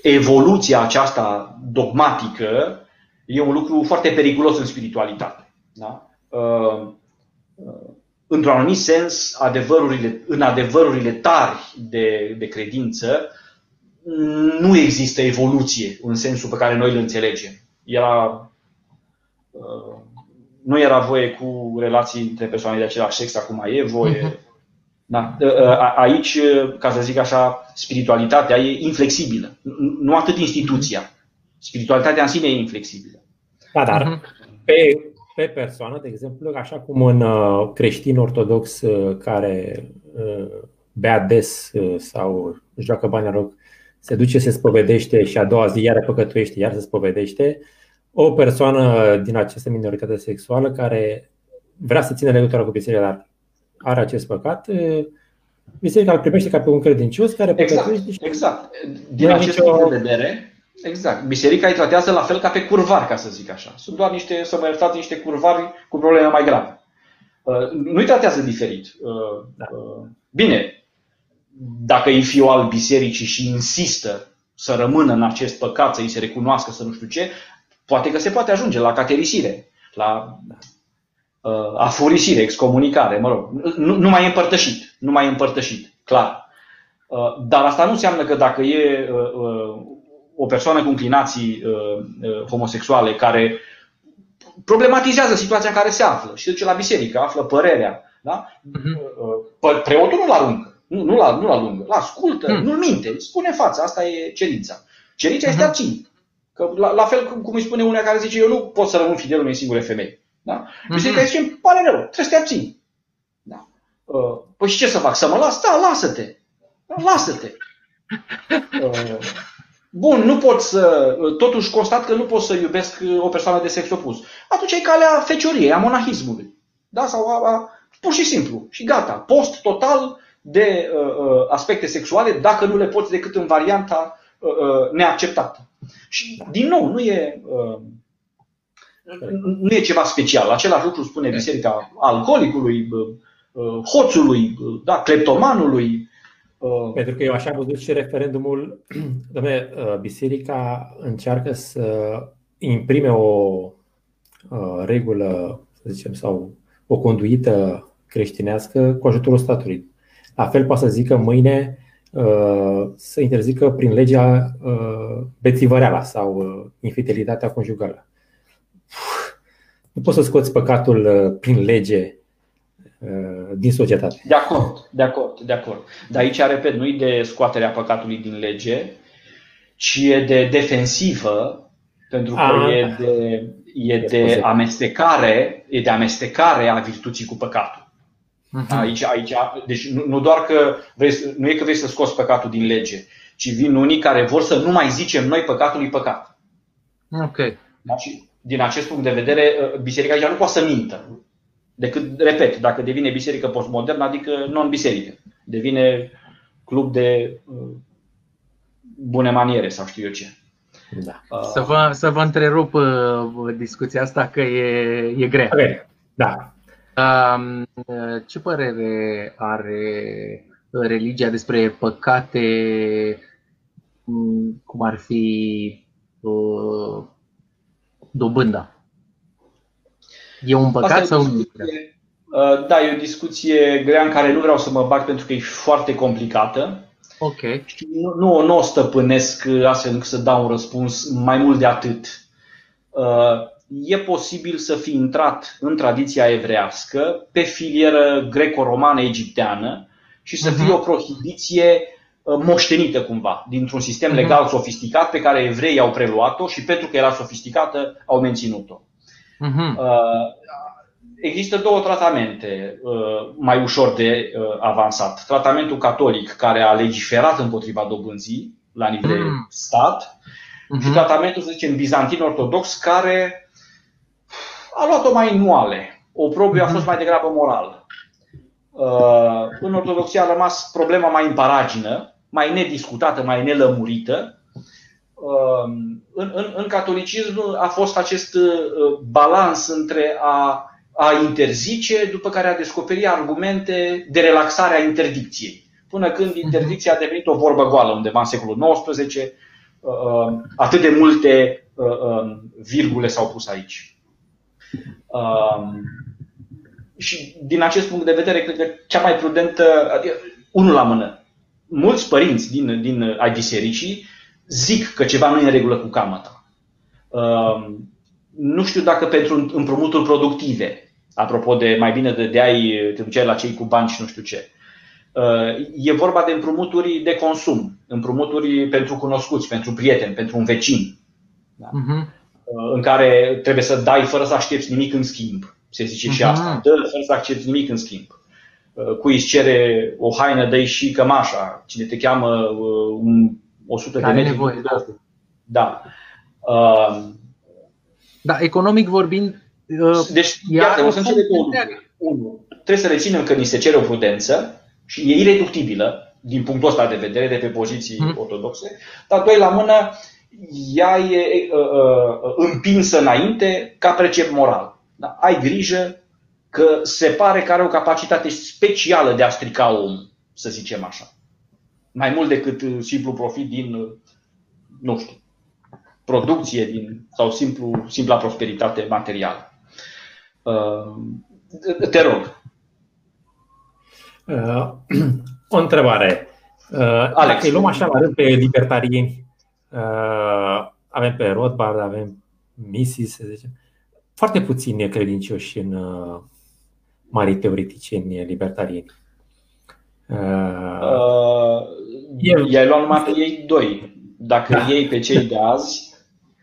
evoluția aceasta dogmatică e un lucru foarte periculos în spiritualitate. Da? Uh, uh, într-un anumit sens, adevărurile, în adevărurile tari de, de credință, nu există evoluție în sensul pe care noi îl înțelegem. Era, uh, nu era voie cu relații între persoane de același sex, acum e voie. Uh-huh. Da. Uh, uh, aici, ca să zic așa, spiritualitatea e inflexibilă. Nu atât instituția. Spiritualitatea în sine e inflexibilă. Da, dar uh-huh. pe pe persoană, de exemplu, așa cum un uh, creștin ortodox uh, care uh, bea des sau joacă bani rog, se duce, se spovedește și a doua zi iară păcătuiește, iar se spovedește, o persoană din această minoritate sexuală care vrea să țină legătura cu biserica, dar are acest păcat, biserica îl primește ca pe un credincios care exact, și... Exact. Din acest nicio... punct de vedere, exact. Biserica îi tratează la fel ca pe curvari, ca să zic așa. Sunt doar niște, să mă iertați, niște curvari cu probleme mai grave. Uh, nu îi tratează diferit. Uh, da. Uh, bine, dacă e fiul al bisericii și insistă să rămână în acest păcat, să îi se recunoască, să nu știu ce, poate că se poate ajunge la caterisire, la uh, afurisire, excomunicare, mă rog. Nu, nu mai e împărtășit, nu mai e împărtășit, clar. Uh, dar asta nu înseamnă că dacă e uh, uh, o persoană cu inclinații uh, uh, homosexuale care problematizează situația în care se află și duce la biserică, află părerea, da? uh-huh. preotul nu-l aruncă, nu, nu, la, nu la lungă, la ascultă, uh-huh. nu-l minte, îi spune în față, asta e cerința. Cerința uh-huh. este abțin. Că la, la fel cum, cum îi spune unea care zice, eu nu pot să rămân fidel unei singure femei. Da? Uh-huh. Biserica zice, îmi pare rău, trebuie să te abții. Da. Uh, păi și ce să fac? Să mă las? Da, lasă-te. Lasă-te. Uh, bun, nu pot să, totuși constat că nu pot să iubesc o persoană de sex opus. Atunci ai calea fecioriei, a monahismului. Da? Sau a, a, pur și simplu. Și gata. Post total de uh, uh, aspecte sexuale dacă nu le poți decât în varianta uh, uh, neacceptată. Și, din nou, nu e, uh, nu e ceva special. Același lucru spune biserica alcoolicului, uh, uh hoțului, uh, da, cleptomanului, Uh, Pentru că eu așa am văzut și referendumul, domne, uh, biserica încearcă să imprime o uh, regulă, să zicem, sau o conduită creștinească cu ajutorul statului. La fel poate să zică mâine să interzică prin legea bețivăreala sau infidelitatea conjugală. Nu poți să scoți păcatul prin lege Uh, din societate. De acord, de acord, de acord. Dar aici, repet, nu e de scoaterea păcatului din lege, ci e de defensivă, pentru că a, e de, e de amestecare, e de amestecare a virtuții cu păcatul. Uh-huh. Aici, aici, deci nu, nu doar că vrei, nu e că vrei să scoți păcatul din lege, ci vin unii care vor să nu mai zicem noi păcatului păcat. Ok. Da? Și din acest punct de vedere, biserica aici nu poate să mintă decât, repet, dacă devine biserică postmodernă, adică non-biserică. Devine club de uh, bune maniere sau știu eu ce. Da. Uh, să, vă, să vă întrerup uh, discuția asta că e, e grea. Okay. Da. Uh, ce părere are religia despre păcate, mm, cum ar fi uh, dobânda? E un păcat Asta sau nu? Uh, da, e o discuție grea în care nu vreau să mă bag pentru că e foarte complicată. Ok. Și nu, nu, nu o stăpânesc astfel încât să dau un răspuns mai mult de atât. Uh, e posibil să fi intrat în tradiția evrească pe filieră greco-romană egipteană și să fie uh-huh. o prohibiție uh, moștenită cumva, dintr-un sistem uh-huh. legal sofisticat pe care evreii au preluat-o și pentru că era sofisticată au menținut-o. Uh-huh. Există două tratamente uh, mai ușor de uh, avansat. Tratamentul catolic, care a legiferat împotriva dobânzii la nivel uh-huh. stat, uh-huh. și tratamentul, să zicem, bizantin-ortodox, care a luat-o mai moale. O uh-huh. a fost mai degrabă morală. În ortodoxia a rămas problema mai în paragină, mai nediscutată, mai nelămurită, Um, în, în, în catolicism a fost acest uh, balans între a, a interzice, după care a descoperi argumente de relaxare a interdicției. Până când mhm. interdicția a devenit o vorbă goală undeva în secolul XIX, uh, uh, atât de multe um, virgule s-au pus aici. Um, și din acest punct de vedere, cred că cea mai prudentă, adică, unul la mână, mulți părinți din, din ai bisericii zic că ceva nu e în regulă cu camata. Uh, nu știu dacă pentru împrumuturi productive, apropo de mai bine de ai te duceai la cei cu bani și nu știu ce. Uh, e vorba de împrumuturi de consum, împrumuturi pentru cunoscuți, pentru prieteni, pentru un vecin. Da? Uh-huh. În care trebuie să dai fără să aștepți nimic în schimb. Se zice uh-huh. și asta. Dă fără să accepti nimic în schimb. Cui îți cere o haină, dă și cămașa. Cine te cheamă un 100 de metri. Nevoie, da. da. Uh, da, economic vorbind, deci, iată, o să încep cu unul. Trebuie să reținem că ni se cere o prudență și e ireductibilă din punctul ăsta de vedere, de pe poziții hmm. ortodoxe, dar doi la mână, ea e uh, uh, împinsă înainte ca precept moral. Da? Ai grijă că se pare că are o capacitate specială de a strica om, să zicem așa. Mai mult decât uh, simplu profit din, uh, nu știu, producție din, sau simplu, simpla prosperitate materială. Uh, te rog. Uh, o întrebare. Uh, Alex, dacă îi luăm așa la rând pe libertarieni, uh, avem pe Rothbard, avem Mises, să zicem, foarte puțini credincioși în uh, mari teoreticieni libertarieni. Uh, uh, i-ai luat numai pe ei doi. Dacă da. iei pe cei de azi,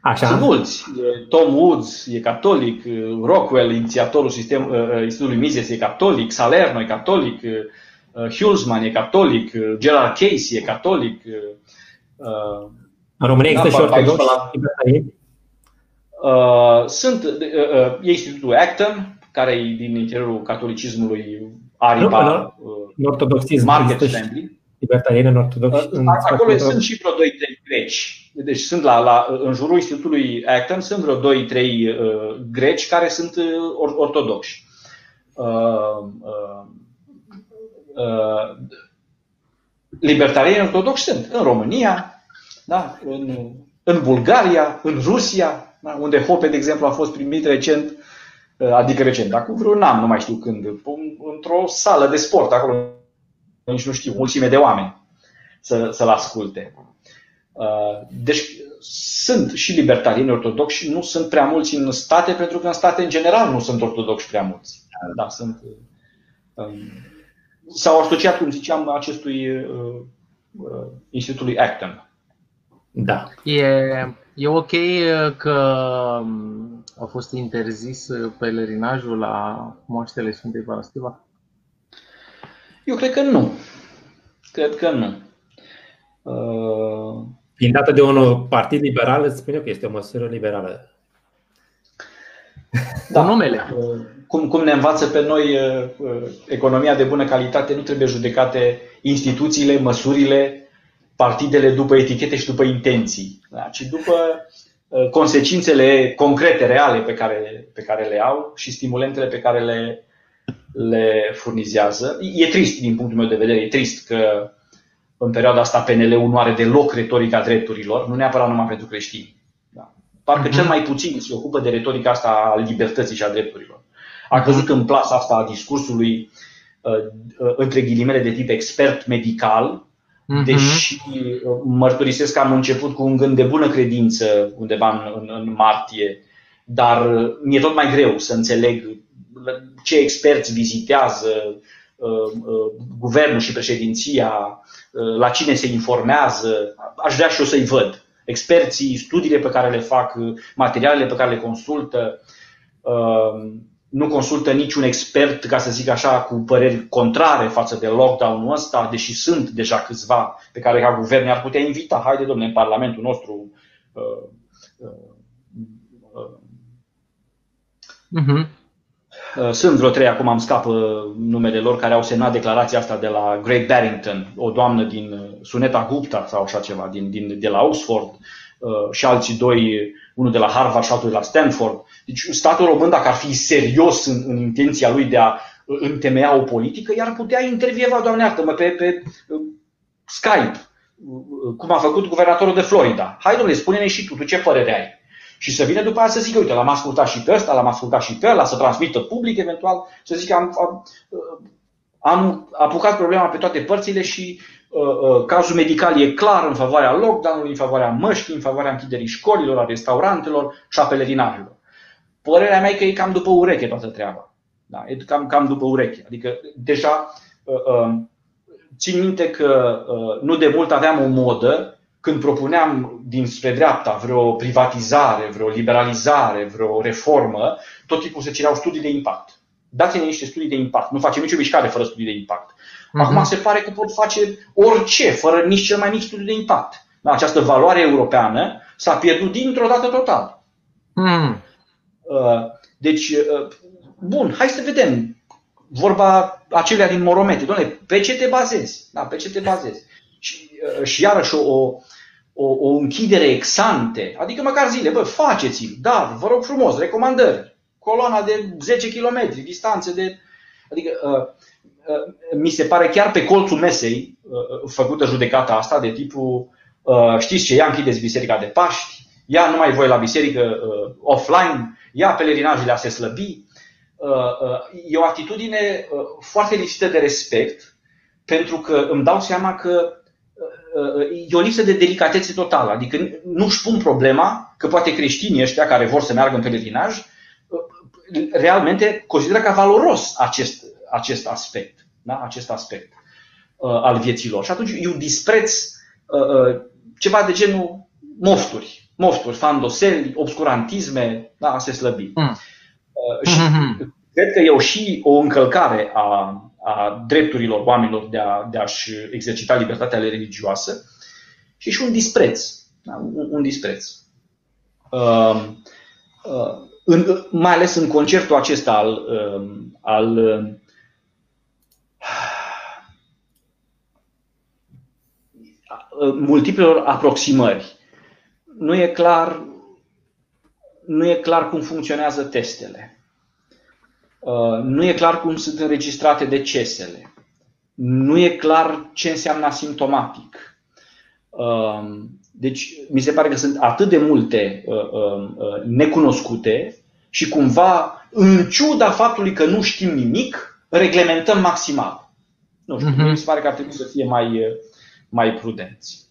Așa. Sunt mulți. Tom Woods e catolic, Rockwell, inițiatorul sistem, uh, uh, Institutului Mises, e catolic, Salerno e catolic, uh, Hulsman e catolic, Gerard Case e catolic. În România există da, și ortodoxi Sunt, e Institutul Acton, care e din interiorul catolicismului aripa, în ortodoxism market friendly. Libertarieni în ortodox. Acolo sunt și vreo 2 greci deci sunt la, la, în jurul Institutului Acton sunt vreo 2-3 uh, greci care sunt uh, or, ortodoxi. Uh, uh, uh, libertarieni ortodoxi sunt în România, da? în, în Bulgaria, în Rusia, da? unde Hope, de exemplu, a fost primit recent, uh, adică recent, acum vreun an, nu mai știu când, într-o sală de sport, acolo nici nu știu, mulțime de oameni să, să-l asculte. Uh, deci sunt și libertarieni ortodoxi, nu sunt prea mulți în state, pentru că în state în general nu sunt ortodoxi prea mulți. Da, sunt. Um, s-au asociat, cum ziceam, acestui uh, uh, Institutului Acton. Da. E, e ok că um, a fost interzis pelerinajul la moaștele Sfintei Parastiva? Eu cred că nu. Cred că nu. Uh, fiind dată de un partid liberal, îți spune că este o măsură liberală. Da, numele. Uh, cum, cum ne învață pe noi uh, uh, economia de bună calitate, nu trebuie judecate instituțiile, măsurile, partidele după etichete și după intenții, da? ci după consecințele concrete, reale pe care, pe care le au și stimulentele pe care le, le furnizează. E trist din punctul meu de vedere, e trist că în perioada asta PNL-ul nu are deloc retorica drepturilor, nu neapărat numai pentru creștini. Da. Parcă uh-huh. cel mai puțin se ocupă de retorica asta a libertății și a drepturilor. A mhm. căzut în plasa asta a discursului uh, uh, între ghilimele de tip expert medical, uh-huh. deși uh, mărturisesc că am început cu un gând de bună credință undeva în, în, în martie, dar uh, mi-e tot mai greu să înțeleg ce experți vizitează uh, uh, guvernul și președinția Uh, la cine se informează, aș vrea și eu să-i văd. Experții, studiile pe care le fac, uh, materialele pe care le consultă, uh, nu consultă niciun expert, ca să zic așa, cu păreri contrare față de lockdown-ul ăsta, deși sunt deja câțiva pe care ca guvern ar putea invita. Haide, domnule, în Parlamentul nostru uh-huh. Uh, sunt vreo trei, acum am scapă numele lor, care au semnat declarația asta de la Great Barrington, o doamnă din uh, Suneta Gupta sau așa ceva, din, din, de la Oxford uh, și alții doi, unul de la Harvard și altul de la Stanford. Deci statul român, dacă ar fi serios în, în intenția lui de a întemeia o politică, i-ar putea intervieva, doamne iartă-mă, pe, pe Skype, cum a făcut guvernatorul de Florida. Hai, domnule, spune-ne și tu, tu ce părere ai? și să vină după aia să zică, uite, l-am ascultat și pe ăsta, l-am ascultat și pe ăla, să transmită public eventual, să zică, am, am, am apucat problema pe toate părțile și uh, uh, cazul medical e clar în favoarea lockdown-ului, în favoarea măștii, în favoarea închiderii școlilor, a restaurantelor și a pelerinajelor. Părerea mea e că e cam după ureche toată treaba. Da, e cam, cam după ureche. Adică deja uh, uh, țin minte că uh, nu de mult aveam o modă când propuneam dinspre dreapta vreo privatizare, vreo liberalizare, vreo reformă, tot timpul se cereau studii de impact. dați-ne niște studii de impact. Nu facem nicio mișcare fără studii de impact. Acum uh-huh. se pare că pot face orice, fără nici cel mai mic studiu de impact. Da, această valoare europeană s-a pierdut dintr-o dată total. Mm. Deci, bun, hai să vedem. Vorba acelea din Moromete. Doamne, pe ce te bazezi? Da, pe ce te bazezi? Și, și iarăși o, o, o închidere exante, adică măcar zile, bă, faceți-l, da, vă rog frumos, recomandări, coloana de 10 km, distanțe de... Adică mi se pare chiar pe colțul mesei făcută judecata asta de tipul știți ce, ia închideți biserica de Paști, ia numai voi la biserică offline, ia pelerinajele a se slăbi. E o atitudine foarte lipsită de respect pentru că îmi dau seama că e o lipsă de delicatețe totală. Adică nu își pun problema că poate creștinii ăștia care vor să meargă în pelerinaj realmente consideră ca valoros acest, acest aspect, da? acest aspect uh, al vieților. Și atunci e un dispreț uh, uh, ceva de genul mofturi, mofturi, fandoseli, obscurantisme, da? a se slăbi. Mm. Uh, și mm-hmm. cred că e o și o încălcare a, a drepturilor oamenilor de, a, de a-și exercita libertatea religioasă și și un dispreț. Da? Un, un dispreț. Uh, uh, în, mai ales în concertul acesta al, um, al multiplelor aproximări. Nu e clar, nu e clar cum funcționează testele. Uh, nu e clar cum sunt înregistrate decesele. Nu e clar ce înseamnă asimptomatic. Um, deci, mi se pare că sunt atât de multe uh, uh, uh, necunoscute și cumva, în ciuda faptului că nu știm nimic, reglementăm maximal. Nu știu, uh-huh. mi se pare că ar trebui să fie mai, mai prudenți.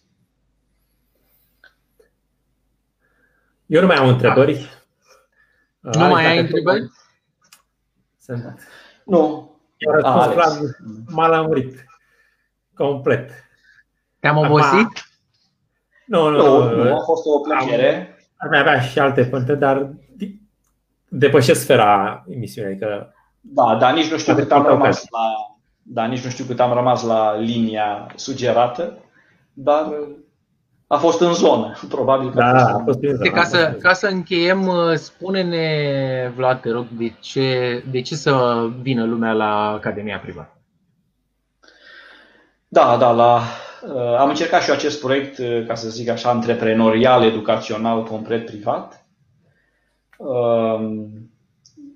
Eu nu mai am întrebări. Nu mai ai întrebări? Sunt. Nu. Eu răspuns m-a lămurit. Complet. Te-am obosit? Nu, nu, nu, nu, a fost o plăcere. Am, mai avea și alte puncte, dar depășesc sfera emisiunii. Adică da, dar nici nu știu cât am rămas la, da, nici nu știu cât am rămas la linia sugerată, dar a fost în zonă, probabil că da, a fost, a fost în zonă. Ca, să, ca să încheiem, spune-ne, Vlad, te rog, de ce, de ce să vină lumea la Academia Privată? Da, da, la Uh, am încercat și eu acest proiect, uh, ca să zic așa, antreprenorial, educațional, complet privat. Um,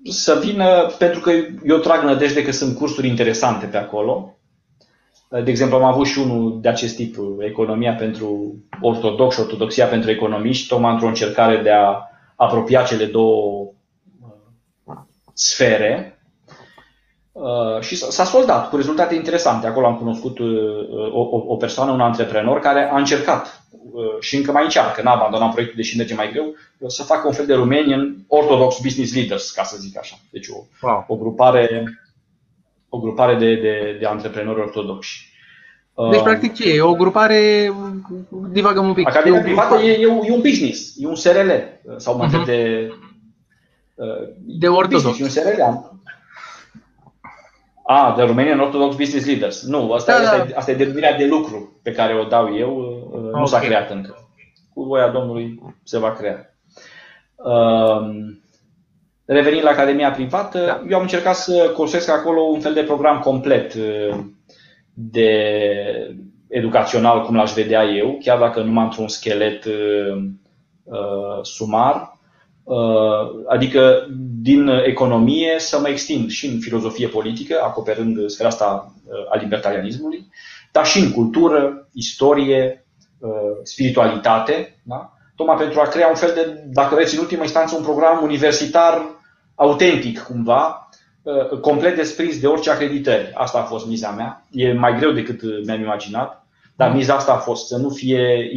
să vină, pentru că eu trag nădejde că sunt cursuri interesante pe acolo. Uh, de exemplu, am avut și unul de acest tip, Economia pentru ortodox, Ortodoxia pentru economiști, tocmai într-o încercare de a apropia cele două sfere Uh, și s-a soldat cu rezultate interesante. Acolo am cunoscut uh, o, o, o persoană, un antreprenor care a încercat uh, și încă mai încearcă, n-a abandonat proiectul deși merge mai greu, să facă un fel de Romanian Orthodox Business Leaders, ca să zic așa. Deci o, wow. o grupare, o grupare de, de, de antreprenori ortodoxi. Deci, practic, ce e? O grupare, divagăm un pic. Academia privată e, e, un, e un business, e un SRL, sau mă uh-huh. de... De ortodox. E un SRL. A, de Romanian Orthodox Business Leaders. Nu, asta, da, asta, da. E, asta e denumirea de lucru pe care o dau eu. Okay. Uh, nu s-a creat încă. Cu voia Domnului se va crea. Um, revenind la Academia Privată, da. eu am încercat să construiesc acolo un fel de program complet uh, de educațional, cum l-aș vedea eu, chiar dacă numai într-un schelet uh, uh, sumar, Uh, adică din economie să mă extind și în filozofie politică, acoperând sfera asta uh, a libertarianismului, dar și în cultură, istorie, uh, spiritualitate, da? tocmai pentru a crea un fel de, dacă vreți, în ultima instanță, un program universitar autentic, cumva, complet desprins de orice acreditări. Asta a fost miza mea. E mai greu decât mi-am imaginat, dar miza asta a fost să nu fie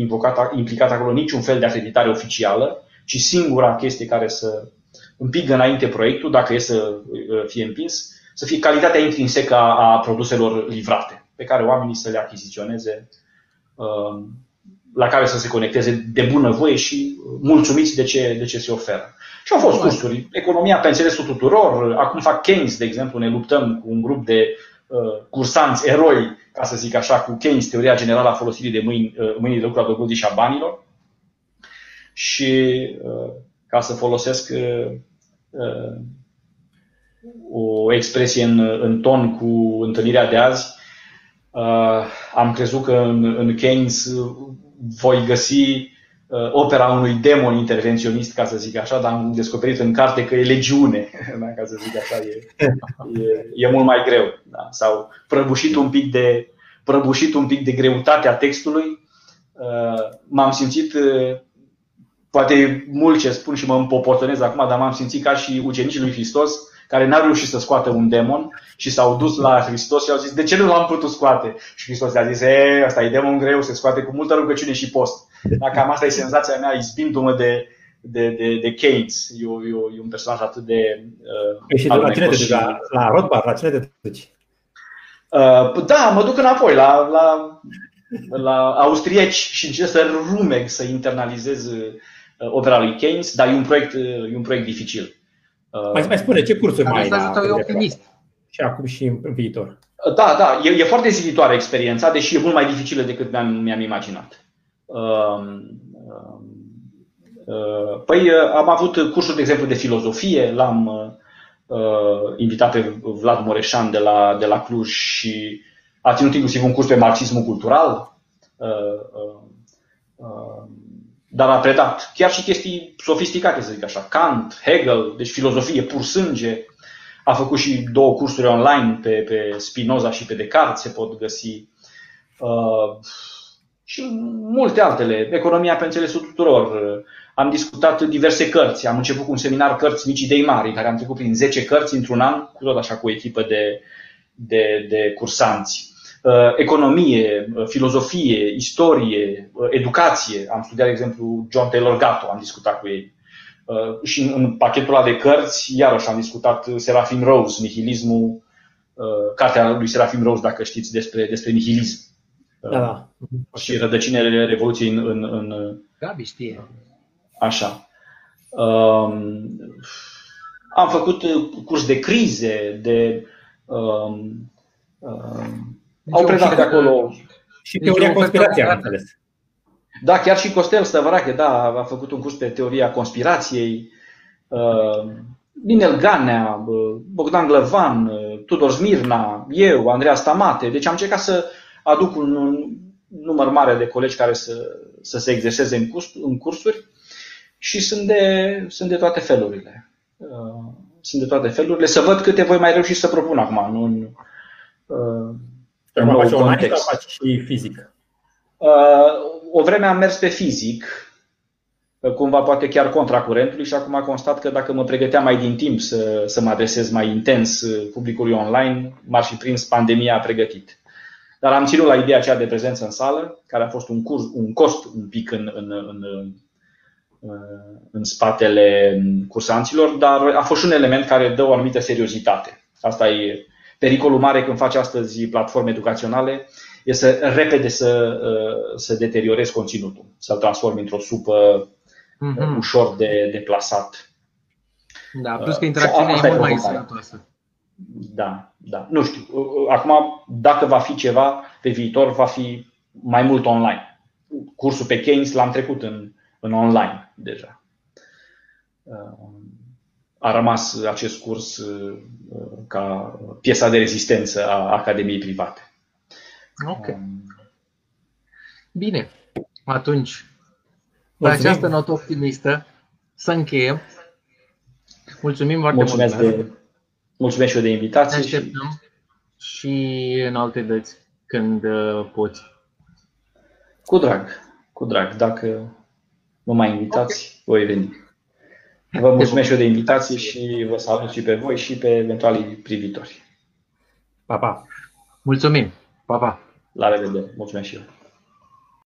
implicat acolo niciun fel de acreditare oficială, ci singura chestie care să împingă înainte proiectul, dacă e să uh, fie împins, să fie calitatea intrinsecă a, a produselor livrate, pe care oamenii să le achiziționeze uh, la care să se conecteze de bunăvoie și mulțumiți de ce, de ce se oferă. Și au fost cursuri. Economia pe înțelesul tuturor. Acum fac Keynes, de exemplu, ne luptăm cu un grup de uh, cursanți, eroi, ca să zic așa, cu Keynes, teoria generală a folosirii de mâini, uh, mâinii de lucru a dobândii și a banilor. Și uh, ca să folosesc uh, uh, o expresie în, în ton cu întâlnirea de azi, uh, am crezut că în, în Keynes voi găsi uh, opera unui demon intervenționist, ca să zic așa, dar am descoperit în carte că e legiune, da, ca să zic așa, e, e, e mult mai greu. Da? Sau prăbușit un pic de, prăbușit un pic de greutatea textului, uh, m-am simțit uh, poate mult ce spun și mă împopotonez acum, dar m-am simțit ca și ucenicii lui Hristos, care n-au reușit să scoată un demon și s-au dus la Hristos și au zis, de ce nu l-am putut scoate? Și Hristos le-a zis, e, asta e demon greu, se scoate cu multă rugăciune și post. Dar cam asta e senzația mea, izbindu-mă de, de, de, de Keynes. E, e, e un personaj atât de... Uh, și la cine te duci? La, la Rothbard, la cine te duci? Uh, da, mă duc înapoi la, la, la austrieci și încerc să rumeg să internalizez uh, opera lui Keynes, dar e un proiect, e un proiect dificil. Mai, mai spune, ce cursuri mai ai? Asta e optimist. Și acum și în viitor. Da, da, e, e foarte zilitoare experiența, deși e mult mai dificilă decât mi-am, mi-am imaginat. Uh, uh, păi am avut cursuri, de exemplu, de filozofie, l-am uh, invitat pe Vlad Moreșan de la, de la Cluj și a ținut inclusiv un curs pe marxismul cultural. Uh, uh, uh, dar a predat chiar și chestii sofisticate, să zic așa, Kant, Hegel, deci filozofie pur sânge. A făcut și două cursuri online pe, pe Spinoza și pe Descartes, se pot găsi. Uh, și multe altele, economia pe înțelesul tuturor. Am discutat diverse cărți, am început cu un seminar cărți mici idei mari, care am trecut prin 10 cărți într-un an, cu tot așa cu o echipă de, de, de cursanți. Uh, economie, uh, filozofie, istorie, uh, educație. Am studiat, de exemplu, John Taylor Gatto, am discutat cu ei. Și în pachetul ăla de cărți, iarăși am discutat Serafim Rose, nihilismul, cartea lui Serafim Rose, dacă știți despre, despre nihilism. Da, da. Și rădăcinele Revoluției în, în, în Gabi știe. Așa. Um, am făcut curs de crize, de um, um, au predat de acolo. Și teoria conspirației, am înțeles. Da, chiar și Costel Stăvărache, da, a făcut un curs pe teoria conspirației. Minel uh, Ganea, Bogdan Glăvan, uh, Tudor Smirna, eu, Andreea Stamate. Deci am încercat să aduc un, un număr mare de colegi care să, să se exerseze în, curs, în cursuri și sunt de, sunt de toate felurile. Uh, sunt de toate felurile. Să văd câte voi mai reuși să propun acum. Nu, în nou face online sau faci și fizic? Uh, o vreme am mers pe fizic, cumva poate chiar contra curentului și acum constat că dacă mă pregăteam mai din timp să, să mă adresez mai intens publicului online, m-ar fi prins pandemia pregătit. Dar am ținut la ideea aceea de prezență în sală, care a fost un, curs, un cost un pic în, în, în, în spatele cursanților, dar a fost și un element care dă o anumită seriozitate. Asta e Pericolul mare când faci astăzi platforme educaționale e să repede să, uh, să deteriorezi conținutul, să-l transformi într-o supă mm-hmm. ușor de, de plasat. Da, plus că uh, interacțiunea e mult mai sănătoasă. Da, da. Nu știu. Acum, dacă va fi ceva pe viitor, va fi mai mult online. Cursul pe Keynes l-am trecut în, în online deja a rămas acest curs uh, ca piesa de rezistență a Academiei private. Ok. Um, Bine. Atunci, pe această notă optimistă, să încheiem. Mulțumim foarte mulțumesc mult. De, mulțumesc și eu de invitație. Ne așteptăm și... și în alte dăți când uh, poți. Cu drag, cu drag. Dacă mă mai invitați, okay. voi veni. Vă mulțumesc și eu de invitație și vă salut și pe voi și pe eventualii privitori. Pa, pa! Mulțumim! Pa, pa! La revedere! Mulțumesc și eu!